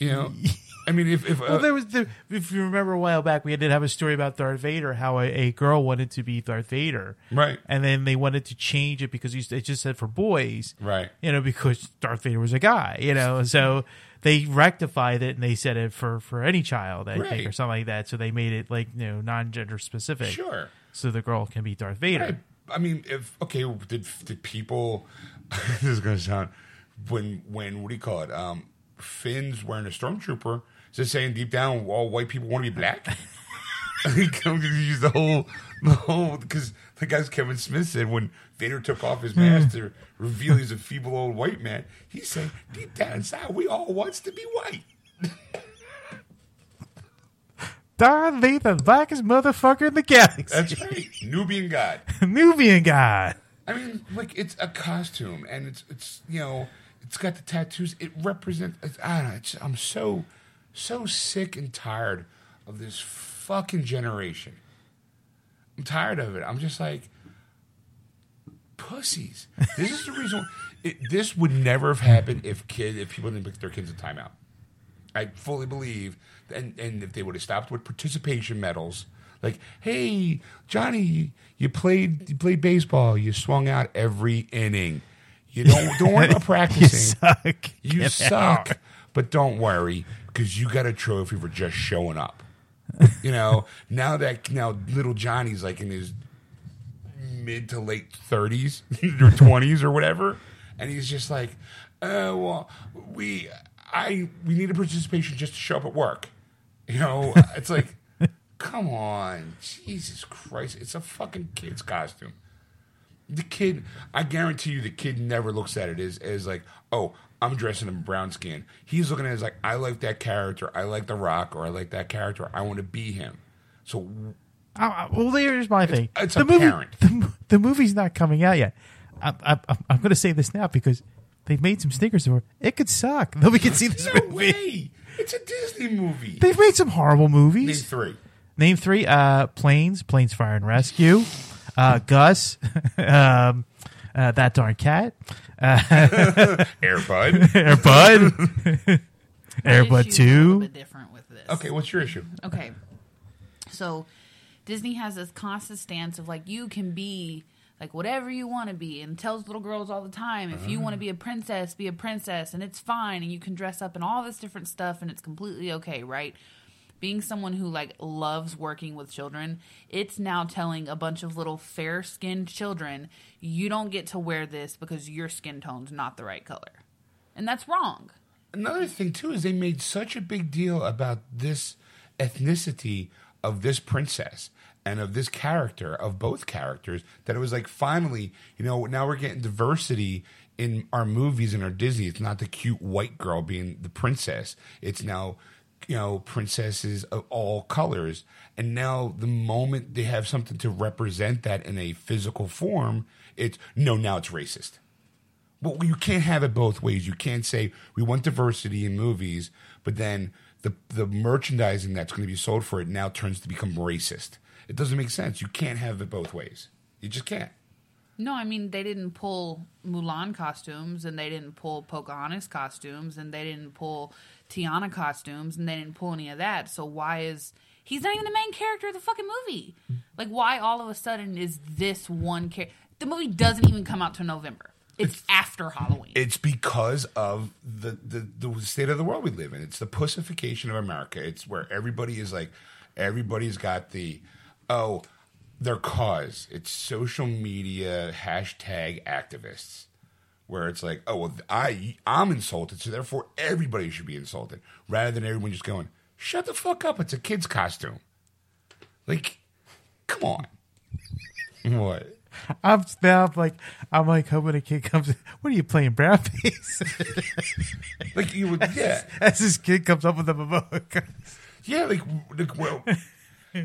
You know, *laughs* I mean, if if uh, well, there was the, if you remember a while back, we did have a story about Darth Vader, how a, a girl wanted to be Darth Vader, Right. And then they wanted to change it because it just said for boys, Right. You know, because Darth Vader was a guy, you know, so they rectified it and they said it for for any child, I think, Right. or something like that. So they made it like you know non gender specific, Sure. So the girl can be Darth Vader. Right. I mean, if okay, did did people? *laughs* this is going to sound when when what do you call it? Um, Finn's wearing a stormtrooper. Is it saying deep down all white people want to be black? Going to use the whole the whole because the guy's Kevin Smith said when Vader took off his mask hmm. to reveal he's a feeble old white man, he said deep down inside we all wants to be white. *laughs* Darth Vader, the blackest motherfucker in the galaxy, That's right, Nubian God. *laughs* Nubian God. I mean, like it's a costume, and it's it's you know, it's got the tattoos. It represents. I don't know. I'm so so sick and tired of this fucking generation. I'm tired of it. I'm just like pussies. This is the reason. It, this would never have happened if kid if people didn't pick their kids a timeout. I fully believe, and and if they would have stopped with participation medals, like, hey, Johnny, you played you played baseball, you swung out every inning. You don't don't worry about *laughs* You suck. You Get suck, but don't worry because you got a trophy for just showing up. *laughs* You know, now that now little Johnny's like in his mid to late thirties *laughs* or twenties or whatever, and he's just like, uh, well, we I we need a participation just to show up at work. You know, it's like, come on, Jesus Christ, it's a fucking kid's costume. The kid, I guarantee you, the kid never looks at it as as like, oh, I'm dressing in brown skin. He's looking at it as like, I like that character, I like The Rock, or I like that character, I want to be him. So Uh, well, here's my thing. it's the movie, *laughs* the, the movie's not coming out yet. I, I, I'm, going to say this now because they've made some stickers for it. It could suck. *laughs* Nobody can see this no movie. way, it's a Disney movie. They've made some horrible movies. Name three. Name three: uh, Planes, Planes Fire and Rescue, uh, Gus, *laughs* um, uh, that darn cat, Airbud. *laughs* Air Bud, *laughs* Air My Bud issue's a Two. bit different with this. okay, what's your issue? Okay. So Disney has this constant stance of like you can be like whatever you want to be and tells little girls all the time if you want to be a princess be a princess and it's fine and you can dress up in all this different stuff and it's completely okay right being someone who like loves working with children it's now telling a bunch of little fair skinned children you don't get to wear this because your skin tone's not the right color and that's wrong Another thing too is they made such a big deal about this ethnicity of this princess and of this character of both characters that it was like finally, you know, now we're getting diversity in our movies and our Disney. It's not the cute white girl being the princess. It's now you know princesses of all colors and now the moment they have something to represent that in a physical form it's no now it's racist well, you can't have it both ways. You can't say we want diversity in movies, but then the the merchandising that's going to be sold for it now turns to become racist. It doesn't make sense. You can't have it both ways. You just can't. No, I mean they didn't pull Mulan costumes, and they didn't pull Pocahontas costumes, and they didn't pull Tiana costumes, and they didn't pull any of that. So why is he's not even the main character of the fucking movie? Like, why all of a sudden is this one character? The movie doesn't even come out till November. It's after Halloween. It's because of the, the the state of the world we live in. It's the pussification of America. It's where everybody is like, everybody's got the, oh, their cause. It's social media hashtag activists, where it's like, oh well, I I'm insulted, so therefore everybody should be insulted, rather than everyone just going, shut the fuck up. It's a kid's costume. Like, come on. *laughs* what? I'm now I'm like I'm like hoping a kid comes. in, What are you playing, face? *laughs* Like you would, yeah. As this kid comes up with a Momoa. Yeah, like, like well,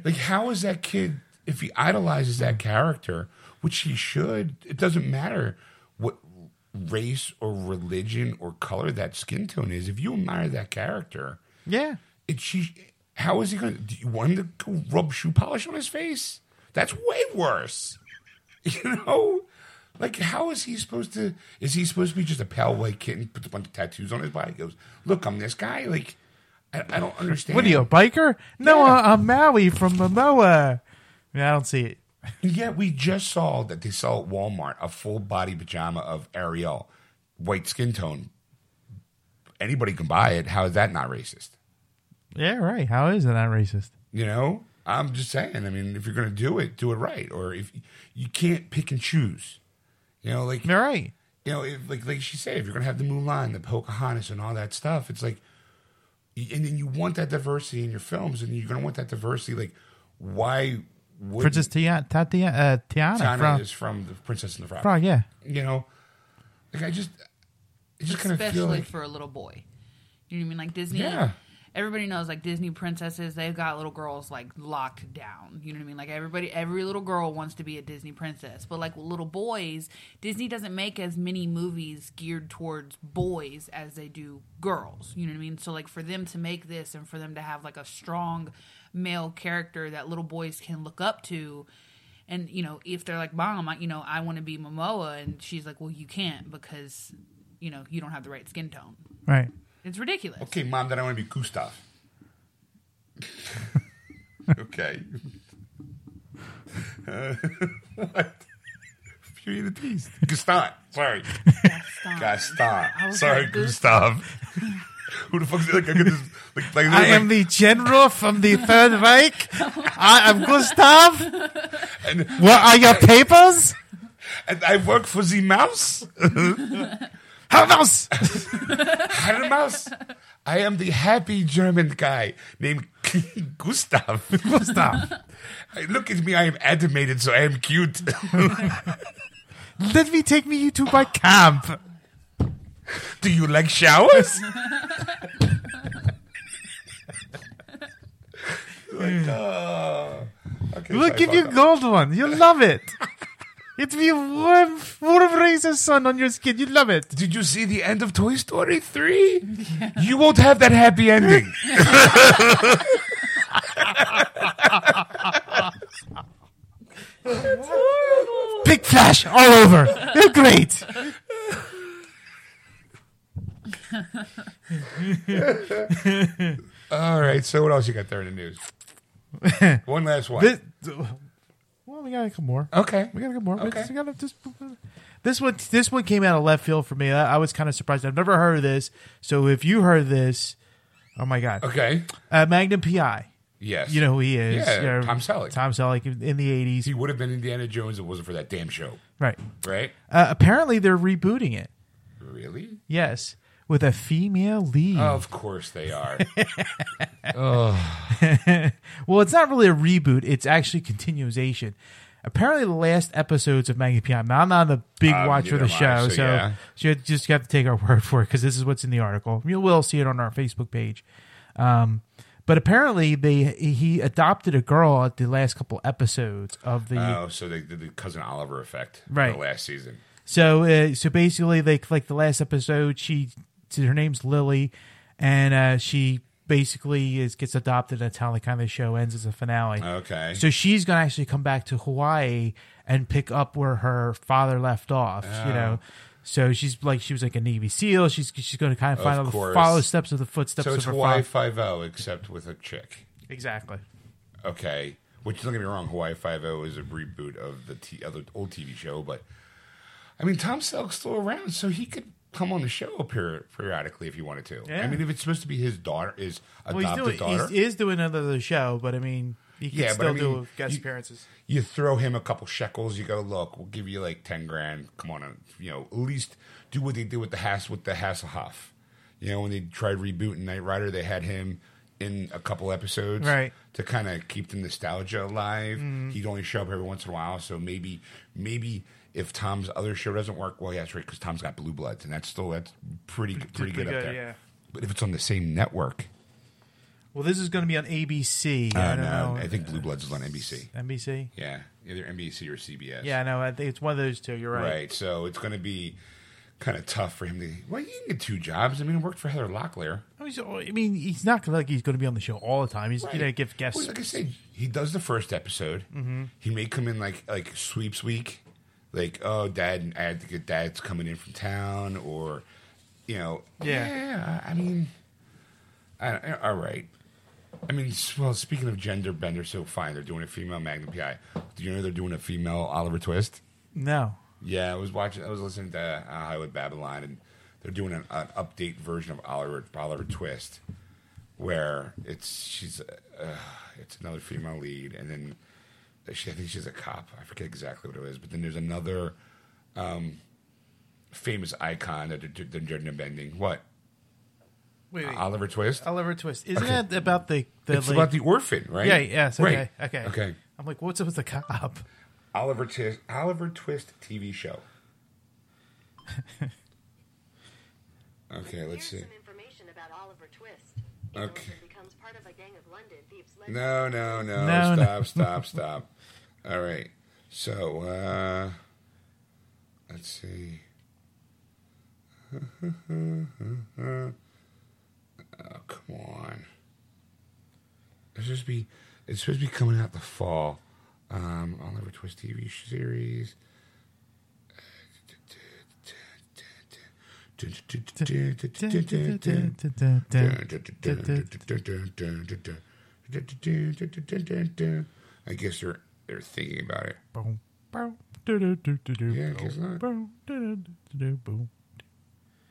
like how is that kid if he idolizes that character, which he should? It doesn't matter what race or religion or color that skin tone is. If you admire that character, Yeah. it she. How is he going? to Do you want him to rub shoe polish on his face? That's way worse. *laughs* You know, like how is he supposed to? Is he supposed to be just a pale white kid? Puts a bunch of tattoos on his body. Goes, look, I'm this guy. Like, I, I don't understand. What are you, a biker? No, Yeah. uh, I'm Maui from Momoa. I, mean, I don't see it. Yet we just saw that they sell at Walmart a full body pajama of Ariel, white skin tone. Anybody can buy it. How is that not racist? Yeah, right. How is it not racist? You know, I'm just saying. I mean, if you're going to do it, do it right. Or if you can't pick and choose, you know, like You're right. you know, if, like like she said, if you're going to have the Mulan, the Pocahontas, and all that stuff, it's like, and then you want that diversity in your films, and you're going to want that diversity. Like, why would Princess Tiana, Tatiana, uh, Tiana, Tiana from is from the Princess and the Frog? Frog, yeah. you know, like I just, I just kind of especially feel like, for a little boy. You know what I mean? Like Disney. Yeah. Everybody knows like Disney princesses, they've got little girls like locked down. You know what I mean? Like everybody, every little girl wants to be a Disney princess, but like little boys, Disney doesn't make as many movies geared towards boys as they do girls. You know what I mean? So like for them to make this and for them to have like a strong male character that little boys can look up to, and you know if they're like mom I, you know i want to be momoa and she's like well you can't because you know you don't have the right skin tone Right. it's ridiculous okay, mom, then I want to be Gustav. *laughs* okay. Uh, *laughs* what? Beauty and the Beast. Gaston. Sorry. Gaston. Gaston. Sorry, like, Gustav. *laughs* *laughs* Who the fuck is like, at this, like, like, I like, am the general from the Third Reich. I am Gustav. and, What are your papers? and I work for the mouse. *laughs* Hermes. Hello, *laughs* mouse. I am the happy German guy named Gustav. Gustav. Look at me, I am animated, so I am cute. Let me take me you to my camp. Do you like showers? *laughs* like. Okay, We'll give you that. gold one. You'll love it. It'll be warm, warm rays of sun on your skin. You'd love it. Did you see the end of Toy Story 3? You won't have that happy ending. *laughs* *laughs* Big flash all over. They're great. All right, so what else you got there in the news? *laughs* One last one. This, well, we got a couple more. okay. We got a couple more. Okay. We got just, this one, this one came out of left field for me. I, I was kind of surprised. I've never heard of this. So if you heard this, oh my god, Okay. uh, Magnum PI. Yes. You know who he is? Yeah, You know, Tom Selleck. Tom Selleck in the eighties, He would have been Indiana Jones if it wasn't for that damn show, right? right? Uh, apparently, they're rebooting it. Really? Yes, with a female lead. Of course they are. *laughs* *laughs* Well, it's not really a reboot; it's actually continuation. Apparently, the last episodes of Magnum P.I. Now, I'm not a big Um, watcher of the neither am I, show, so so, yeah. so you just have to take our *laughs* word for it because this is what's in the article. You will see it on our Facebook page. Um, but apparently, they he adopted a girl at the last couple episodes of the. oh, so they did the cousin Oliver effect, Right. The last season. So, uh, so basically, like like the last episode, she her name's Lily, and uh, she basically is gets adopted. That's how the kind of show ends as a finale. Okay. So she's gonna actually come back to Hawaii and pick up where her father left off. You know, so she's like she was like a Navy SEAL. She's she's gonna kind of find Of all the course. follow steps of the footsteps so it's of her Hawaii. Five O, except with a chick. Exactly. Okay. Which don't get me wrong, Hawaii Five O is a reboot of the t- other old TV show, but I mean Tom Selleck's still around, so he could come on the show peri- periodically if you wanted to. Yeah. I mean, if it's supposed to be his daughter, his Well, he's adopted doing daughter, he is doing another show, but I mean, he can Yeah, still I mean, do guest you- appearances. you throw him a couple shekels. You go, look, we'll give you like ten grand. Come on, uh, you know, at least do what they did with the Hass with the Hasselhoff. You know, when they tried rebooting Knight Rider, they had him in a couple episodes, Right. to kind of keep the nostalgia alive. Mm-hmm. He'd only show up every once in a while, so maybe, maybe if Tom's other show doesn't work, well, yeah, that's right, because Tom's got Blue Bloods, and that's still that's pretty pretty, pretty good, up there. yeah. But if it's on the same network, Well, this is going to be on ABC. uh, I don't no, know. I think Blue Bloods is on NBC. NBC. Yeah, either NBC or CBS. Yeah, no, I think it's one of those two. You're right. Right. So it's going to be kind of tough for him to. Well, he can get two jobs. I mean, he worked for Heather Locklear. I mean, I mean, he's not gonna, like he's going to be on the show all the time. He's going to give guests. Well, like I said, he does the first episode. Mm-hmm. He may come in like like sweeps week, like oh, dad, I had to get dad's coming in from town, or you know, Yeah. yeah. I mean, I, I- all right. I mean, s- well, speaking of gender bender, so fine. They're doing a female Magnum PI. Do you know they're doing a female Oliver Twist? no, Yeah, I was watching. I was listening to uh, Hollywood Babylon, and they're doing an, an update version of Oliver Oliver Twist, where it's she's uh, it's another female lead, and then she, I think she's a cop. I forget exactly what it is, but then there's another um, famous icon that they're, they're gender bending. What wait, wait. Oliver Twist? Oliver Twist. Isn't Okay. that about the the? it's like- about the orphan, right? yeah. Yes. Okay. Right. Okay. Okay. I'm like, what's up with the cop? Oliver Twist. Oliver Twist TV show. *laughs* okay, let's Here's see. some information about Oliver Twist. If Okay. Oliver becomes part of a gang of London thieves. No, no, no. No, stop, no. *laughs* stop, stop. All right. So, uh, let's see. *laughs* oh, come on. It's supposed to be. It's supposed to be coming out the fall. Um, Oliver Twist TV series. I guess they're they're thinking about it. Yeah. Boom.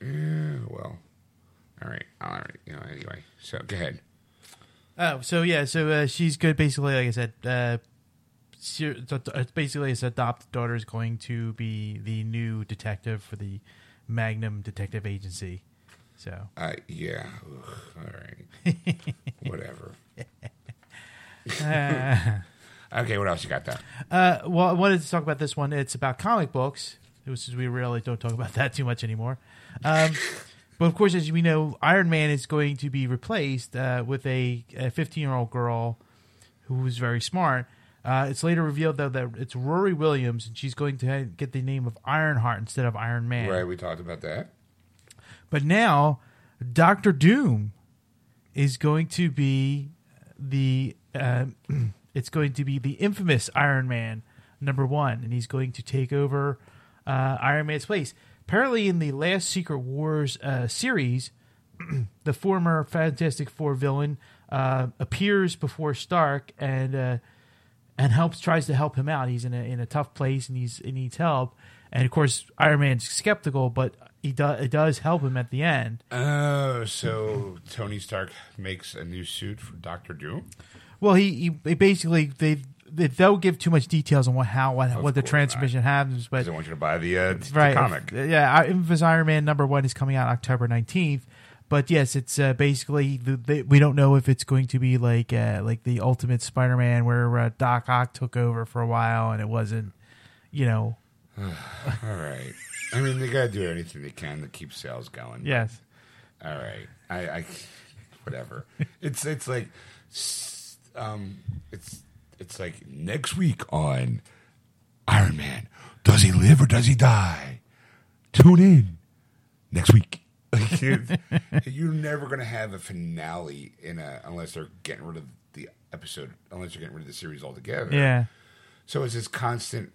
Yeah, well, All right. All right. You know, anyway, so go ahead. Oh, so yeah, so uh, she's good. Basically, like I said, uh, she, it's basically his adopted daughter is going to be the new detective for the Magnum Detective Agency. So Uh, yeah. Ugh, all right. *laughs* Whatever. *laughs* okay. What else you got there? Uh, well, I wanted to talk about this one. It's about comic books, which is we really don't talk about that too much anymore. Um, *laughs* but of course, as we know, Iron Man is going to be replaced uh, with a 15 year old girl who's very smart. Uh, it's later revealed though that it's Riri Williams, and she's going to get the name of Ironheart instead of Iron Man. Right. We talked about that. But now, Doctor Doom is going to be the uh, *clears throat* it's going to be the infamous Iron Man number one, and he's going to take over uh, Iron Man's place. Apparently, in the last Secret Wars uh, series, *clears throat* the former Fantastic Four villain uh, appears before Stark and uh, and helps tries to help him out. He's in a in a tough place and he's he needs help. And of course, Iron Man's skeptical, but he does it does help him at the end. Oh, so Tony Stark makes a new suit for Doctor Doom. Well, he, he they basically they, they they'll give too much details on what how what, what the transmission happens, but I want you to buy the, uh, the right, comic. yeah, Infamous Iron Man number one is coming out October nineteenth. But yes, it's uh, basically the, the, we don't know if it's going to be like uh, like the Ultimate Spider-Man where uh, Doc Ock took over for a while and it wasn't, you know, *sighs* All right. I mean, they got to do anything they can to keep sales going. yes, All right. I, I whatever. it's it's like um it's it's like next week on Iron Man. Does he live or does he die? Tune in next week. *laughs* Like, *laughs* you're never gonna have a finale in a unless they're getting rid of the episode, unless you're getting rid of the series altogether. yeah, So it's this constant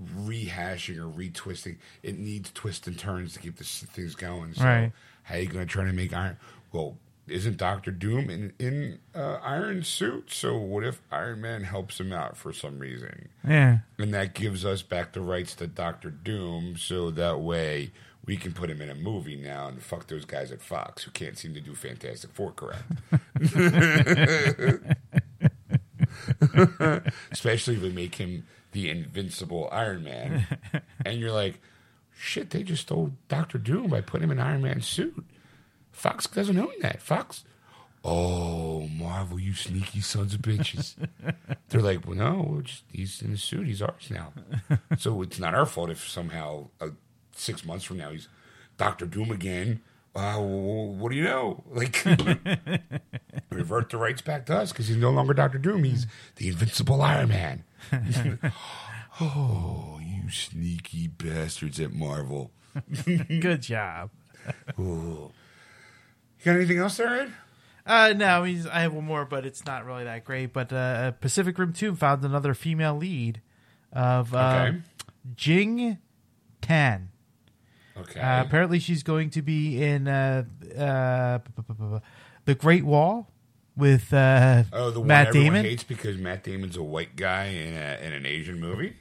rehashing or retwisting. It needs twists and turns to keep this things going. So Right. how are you going to try to make Iron? Well, isn't Doctor Doom in in uh, Iron suit? So what if Iron Man helps him out for some reason? yeah, And that gives us back the rights to Doctor Doom, so that way we can put him in a movie now and fuck those guys at Fox who can't seem to do Fantastic Four correct. *laughs* Especially if they make him the invincible Iron Man. and you're like, shit, they just stole Doctor Doom by putting him in Iron Man's suit. Fox doesn't own that. Fox. Oh, Marvel, you sneaky sons of bitches. They're like, well, no, just, he's in the suit. He's ours now. so it's not our fault if somehow uh, six months from now he's Doctor Doom again. Uh, what do you know? Like, *laughs* revert the rights back to us because he's no longer Doctor Doom. He's the invincible Iron Man. *laughs* oh, you sneaky bastards at Marvel. *laughs* good job. Ooh. You got anything else there, Ed? Uh, no, he's, I have one more, but it's not really that great. But uh, Pacific Rim 2 found another female lead of uh, Okay. Jing Tian. Okay. Uh, apparently, she's going to be in uh, uh, The Great Wall with uh, oh, the one Matt everyone Damon. hates because Matt Damon's a white guy in, a, in an Asian movie.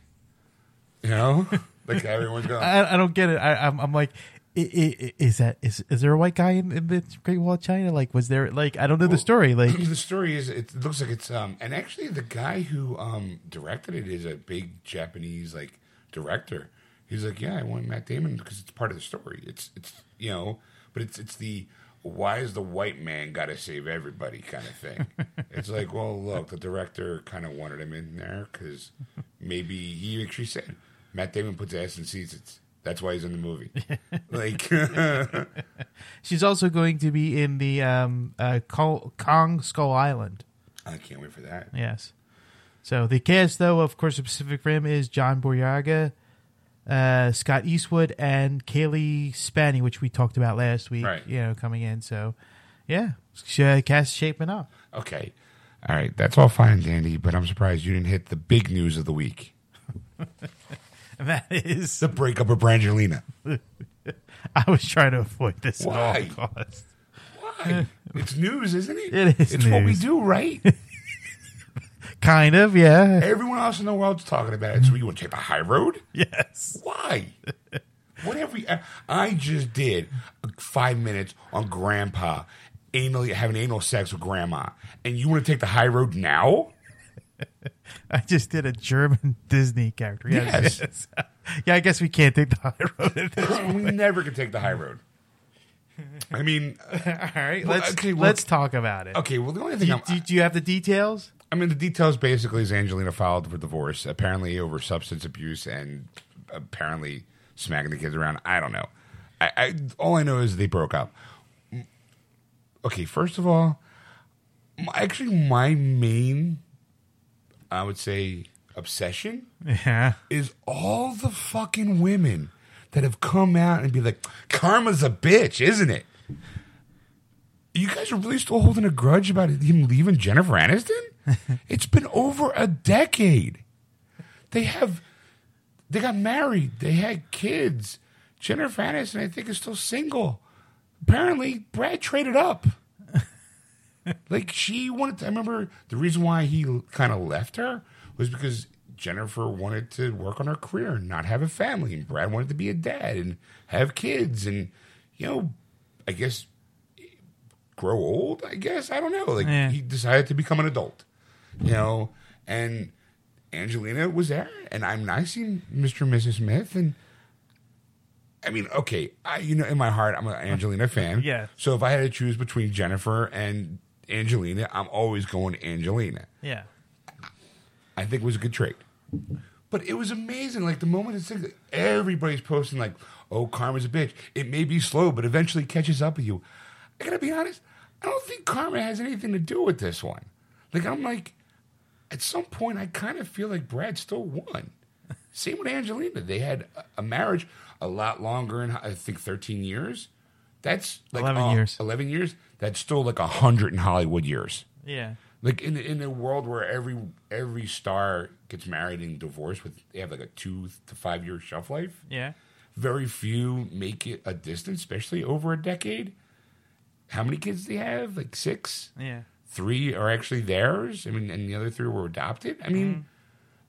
You know, *laughs* like everyone's going. I, I don't get it. I, I'm, I'm like, i- i- is that is is there a white guy in, in the Great Wall of China? Like, was there like I don't know the story. *clears throat* Like, the story is it looks like it's um and actually the guy who um directed it is a big Japanese like director. He's like, yeah, I want Matt Damon because it's part of the story. It's it's you know, but it's it's the why is the white man got to save everybody kind of thing. *laughs* it's like, well, look, the director kind of wanted him in there because maybe he actually said Matt Damon puts ass in seats. It's that's why he's in the movie. *laughs* like, *laughs* she's also going to be in the um, uh, Kong Skull Island. I can't wait for that. Yes. So the cast, though, of course, of Pacific Rim is John Boyega, uh, Scott Eastwood, and Cailee Spaeny, which we talked about last week. Right. You know, coming in. So, yeah, uh, cast shaping up. Okay. All right. That's all fine, Dandy, but I'm surprised you didn't hit the big news of the week *laughs* that is, the breakup of Brangelina. *laughs* I was trying to avoid this Why? at all costs. Why? it's news, isn't it? It is It's what we do, right? *laughs* Kind of, yeah. Everyone else in the world's talking about it. So you want to take the high road? Yes. Why? what have we? I just did five minutes on Grandpa anally having anal sex with Grandma, and you want to take the high road now? *laughs* I just did a German *laughs* Disney character. Yes. *laughs* Yes. yeah, I guess we can't take the high road. we never can take the high road. I mean, All right, Well, let's okay, well- let's talk about it. okay. Well, the only thing Do, do, do you have the details? I mean, the details basically is Angelina filed for divorce, apparently over substance abuse and apparently smacking the kids around. I don't know. I, I all I know is they broke up. Okay, first of all, actually, my main, I would say, obsession Yeah. is all the fucking women that have come out and be like, "Karma's a bitch, isn't it?" You guys are really still holding a grudge about him leaving Jennifer Aniston? *laughs* it's been over a decade. They have, they got married. They had kids. Jennifer Aniston, I think, is still single. Apparently, Brad traded up. *laughs* like she wanted. To, I remember the reason why he kind of left her was because Jennifer wanted to work on her career and not have a family, and Brad wanted to be a dad and have kids, and you know, I guess grow old. I guess I don't know. Like Yeah. he decided to become an adult, you know, and Angelina was there, and I'm nice and Mr. and Mrs. Smith, and I mean, okay, I you know, in my heart, I'm an Angelina fan. Yeah. So if I had to choose between Jennifer and Angelina, I'm always going Angelina. Yeah. I think it was a good trade. But it was amazing. Like the moment it's like, everybody's posting like, "Oh, karma's a bitch." It may be slow, but eventually catches up with you. I gotta be honest. I don't think karma has anything to do with this one. Like I'm like, at some point, I kind of feel like Brad still won. Same with Angelina. They had a- marriage a lot longer, in I think 13 years. That's like 11 uh, years. 11 years. That's still like a hundred in Hollywood years. Yeah. Like in in a world where every every star gets married and divorced with they have like a two to five year shelf life. Yeah. Very few make it a distance, especially over a decade. How many kids do they have? Like six. Yeah. Three are actually theirs. I mean, and the other three were adopted. I mean,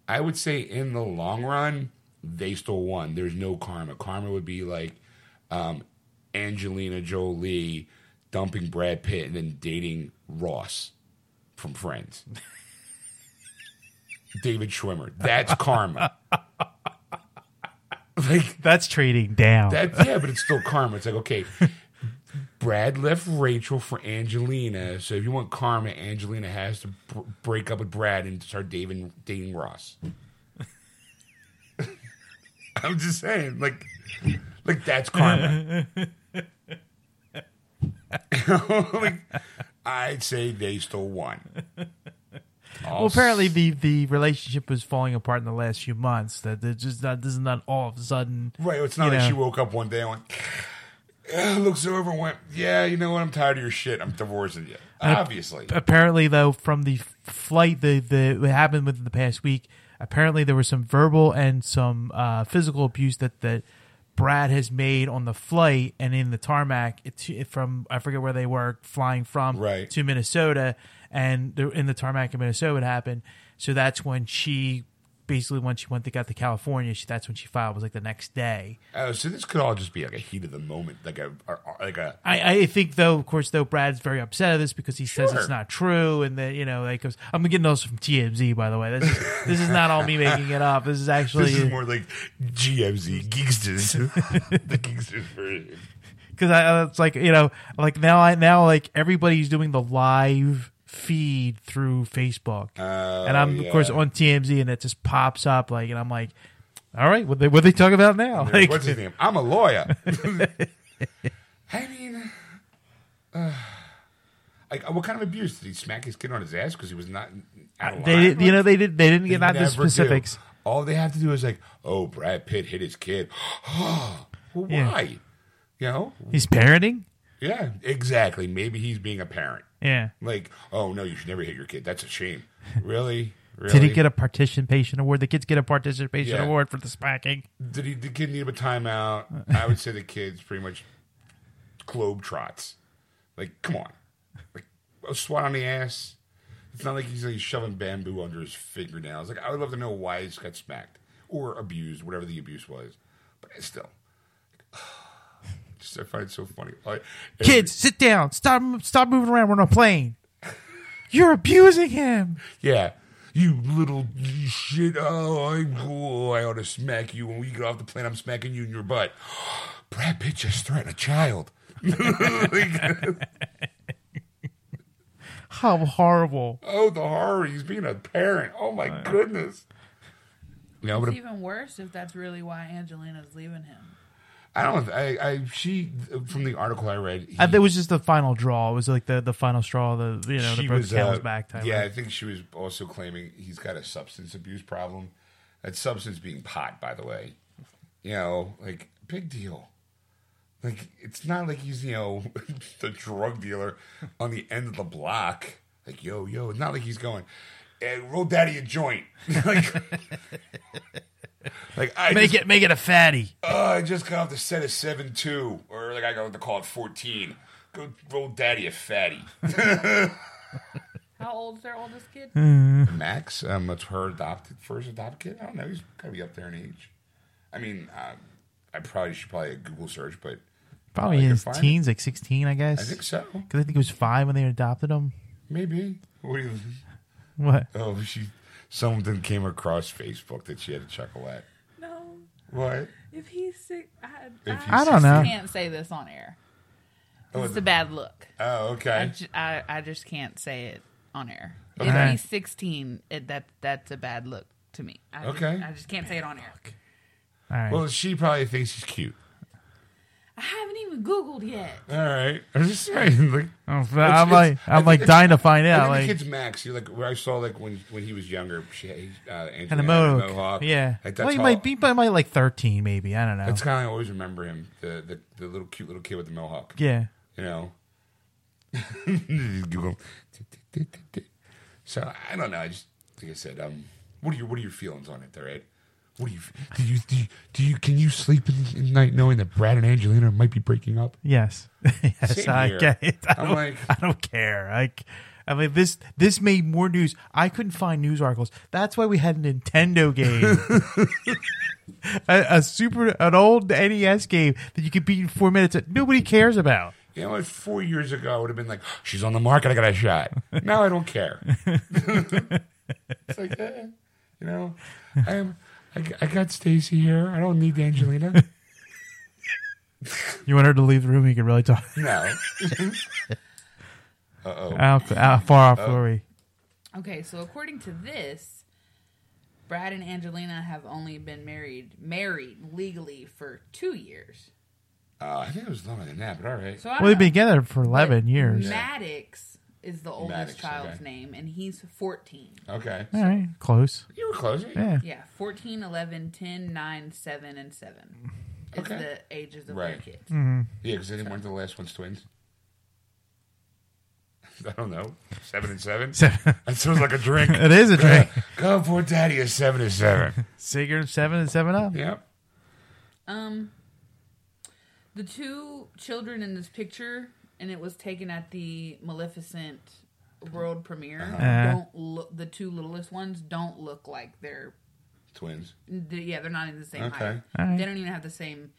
I would say in the long run, they still won. There's no karma. Karma would be like um, Angelina Jolie dumping Brad Pitt and then dating Ross from Friends. *laughs* David Schwimmer. That's karma. *laughs* like That's trading down. that, yeah, but it's still karma. It's like okay, *laughs* Brad left Rachel for Angelina, so if you want karma, Angelina has to br- break up with Brad and start dating dating Ross. *laughs* I'm just saying, like, like that's karma. *laughs* like, I'd say they still won. well, apparently the, the relationship was falling apart in the last few months. That just not this is not all of a sudden. Right. It's not like know. she woke up one day and went, *sighs* looks over and went, Yeah, you know what? I'm tired of your shit. I'm divorcing you. Obviously. Apparently, though, from the flight, the the what happened within the past week. Apparently, there was some verbal and some uh, physical abuse that that Brad has made on the flight and in the tarmac it, from I forget where they were flying from Right. to Minnesota, and they're in the tarmac in Minnesota it happened. So that's when she basically when she went to got to California, she, that's when she filed. Was like the next day. Oh, so this could all just be like a heat of the moment, like a, or- or like a. I, I think though, of course, though Brad's very upset at this because he says Sure. it's not true, and that you know, like 'cause- I'm getting those from TMZ, by the way. This is, this is not all me making it up. This is actually This is more like GMZ Geeksters, *laughs* the Geeksters version. because I it's like you know, like now I now like everybody's doing the live feed through Facebook, and I'm of course Oh, on TMZ, and it just pops up like, and I'm like, all right, what they what they talk about now? Like, What's his name? I'm a lawyer. *laughs* I mean, uh, like, what kind of abuse did he smack his kid on his ass because he was not? Out of they you know they did they didn't They get not the never do. specifics. All they have to do is like, oh, Brad Pitt hit his kid. *gasps* well, Yeah. why? You know? He's parenting. Yeah, exactly. Maybe he's being a parent. Yeah. Like, oh no, you should never hit your kid. That's a shame. Really? Really? *laughs* Did he get a participation award? The kids get a participation Yeah. award for the smacking. Did he? The kid need a timeout? I would say the kid's pretty much globe trots. Like, come on, like a swat on the ass. It's not like he's like shoving bamboo under his fingernails. Like, I would love to know why he's got smacked or abused, whatever the abuse was. But still, just I find it so funny. Like, Kids, sit down. Stop stop moving around. We're on a plane. You're abusing him. yeah, you little shit. Oh, I, oh, I ought to smack you when we get off the plane. I'm smacking you in your butt. *gasps* Brad Pitt just threatened a child. *laughs* How horrible. Oh, the horror! He's being a parent. Oh my uh. goodness. Yeah, but It's even worse if that's really why Angelina's leaving him. I don't. I, I she from the article I read. He, I, that was just the final draw. It was like the, the final straw. The you know the broke was the camel's uh, back time. Yeah, I think she was also claiming he's got a substance abuse problem. That substance being pot, by the way. You know, like big deal. Like it's not like he's you know *laughs* the drug dealer on the end of the block. Like yo yo, it's not like he's going, hey, roll daddy a joint. *laughs* like, *laughs* like I make just, it make it a fatty. Oh, I just got off the set of seven two, or like I got to call it fourteen. Go roll daddy a fatty. How old's their oldest kid? *laughs* Max, um, that's her adopted first adopted kid. I don't know. He's gotta be up there in age. I mean, uh, I probably should probably a Google search, but Probably I in his find it. teens, like sixteen, I guess. I think so. Because I think he was five when they adopted him. Maybe. What do you? What? Oh, she. Something came across Facebook that she had to chuckle at. No. What? If he's sick, I, If I, I don't know. I can't say this on air. Oh, It's a bad look. Oh, I, okay. ju- I, I just can't say it on air. Okay. If he's 16, it, that that's a bad look to me. I Okay. Just, I just can't say it on air. All right. Well, she probably thinks he's cute. I haven't even Googled yet. All right. *laughs* I'm just saying. Like, I'm, it's- I'm like I I'm like dying to find out. think Like the kid's Max. You like where I saw like when when he was younger, she uh, Angela and a mohawk. mohawk. Yeah. Like, well, that's he how- might be, but might like thirteen, maybe. I don't know. That's kind of I always remember him, the, the the little cute little kid with the mohawk. yeah. You know. *laughs* Google. So I don't know. I just like I said. Um, what are your what are your feelings on it, there, Ed? What do you do? You do you, do you can you sleep in, in night knowing that Brad and Angelina might be breaking up? Yes. *laughs* yes. Same I here. get it. I I'm don't, like- I don't care. Like, I mean, this this made more news. I couldn't find news articles. That's why we had a Nintendo game, *laughs* a, a super, an old NES game that you could beat in four minutes that nobody cares about. You know, what? four years ago, I would have been like, "She's on the market. I got a shot." now I don't care. *laughs* it's like, eh, you know, I am. I, g- I got Stacy here. I don't need Angelina. *laughs* *laughs* You want her to leave the room? You can really talk. No. *laughs* uh oh. Out, out far off, Lori. Okay, so according to this, Brad and Angelina have only been married married legally for two years. Uh, I think it was longer than that, but all right. So I Well, they've don't been together for eleven But years. Maddox is the oldest Maddox, child's okay. name, and he's 14. Okay. All right, close. You were close. Yeah. Yeah, 14, 11, 10, 9, 7, and 7. It's Okay. the ages of Right. their kids. Mm-hmm. Yeah, because they didn't want the last one's twins. *laughs* I don't know. Seven and seven? *laughs* That sounds like a drink. *laughs* It is a drink. Go for daddy is seven and seven. Cigarette seven and seven up. yep. Um, the two children in this picture, and it was taken at the Maleficent world premiere. Uh-huh. Don't look. The two littlest ones don't look like they're. Twins. the- Yeah, they're not in the same Okay. height. All right. They don't even have the same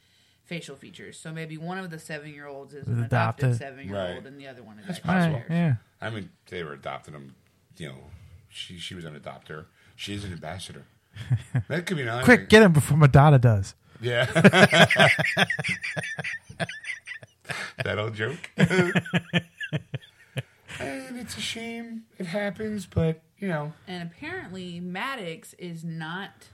facial features. So maybe one of the seven-year-olds is Is an adopted. adopted seven-year-old, Right. and the other one is. That's like All eight right, possible. years. yeah. I mean, they were adopting them. You know, she she was an adopter. She is an ambassador. *laughs* That could be another Quick, get him before Madonna does. Yeah. *laughs* *laughs* *laughs* that old joke. *laughs* and it's a shame it happens, but you know, And apparently, Maddox is not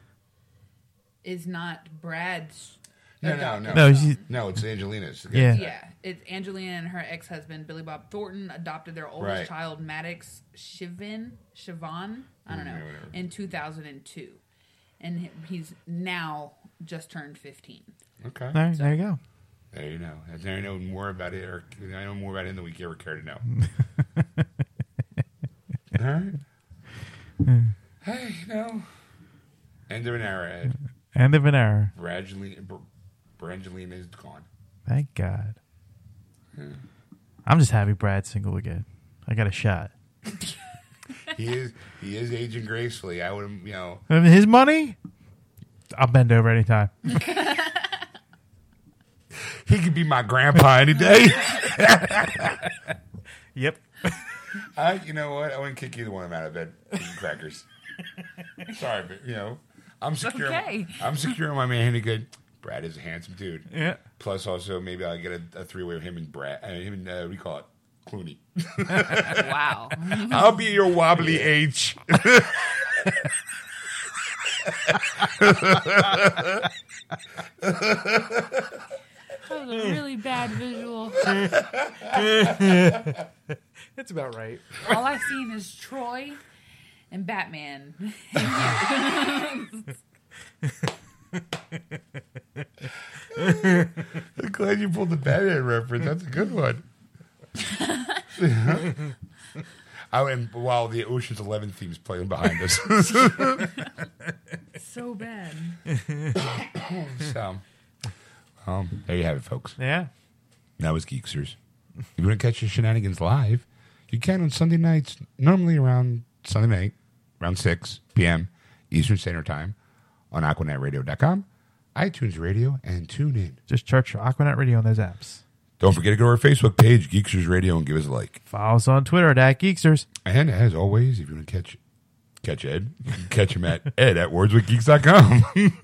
is not Brad's. no, no, adopted no, No, no, it's Angelina's. Yeah. Yeah, it's Angelina and her ex-husband Billy Bob Thornton adopted their oldest Right. child Maddox Chivan Siobhan, I don't know, Mm, whatever. in 2002, and he's now just turned 15. Okay. All right, there you go. There you know. There I know more about it, or I know more about it than we ever care to know. *laughs* All right. Hey, you know, end of an era. Ed. End of an era. Brangelina, Br- Brangelina is gone. Thank God. I'm just happy Brad's single again. I got a shot. *laughs* He is he is aging gracefully. I would, you know, And his money, I'll bend over anytime. *laughs* he could be my grandpa any day. *laughs* Yep. I, you know what? I wouldn't kick either one of them out of bed. Eating crackers. Sorry, but you know, I'm secure. okay. I'm secure on my man Hennigan. Brad is a handsome dude. Yeah. Plus, also maybe I'll get a, a three way with him and Brad. Uh, him and uh, what do you call it? Clooney. *laughs* Wow. *laughs* I'll be your wobbly H. That was a really bad visual. *laughs* That's about right. All I've seen is Troy and Batman. *laughs* I'm glad you pulled the Batman reference. That's a good one. I *laughs* oh, and while the Ocean's Eleven theme's playing behind us. so bad. so, um, there you have it, folks. Yeah. That was Geeksters. If you want to catch the shenanigans live, you can on Sunday nights, normally around Sunday night, around 6 p.m. Eastern Standard Time on AquanetRadio.com, iTunes Radio, and tune in. Just search for Aquanet Radio on those apps. Don't forget to go to our Facebook page, Geeksters Radio, and give us a like. Follow us on Twitter at Geeksters. And as always, if you want to catch catch Ed, catch him at *laughs* ed at wordswithgeeks.com. *laughs*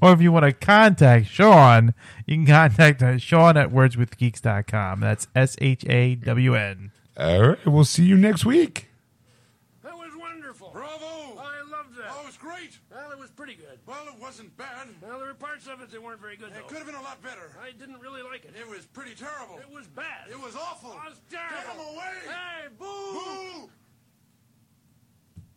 Or if you want to contact Sean, you can contact uh, Sean at wordswithgeeks.com. That's S H A W N. All right, we'll see you next week. That was wonderful. Bravo! I loved that. Oh, it was great. Well, it was pretty good. Well, it wasn't bad. Well, there were parts of it that weren't very good, It though. could have been a lot better. I didn't really like it. It was pretty terrible. It was bad. It was awful. It was Get terrible. him away! Hey, boo! Boo!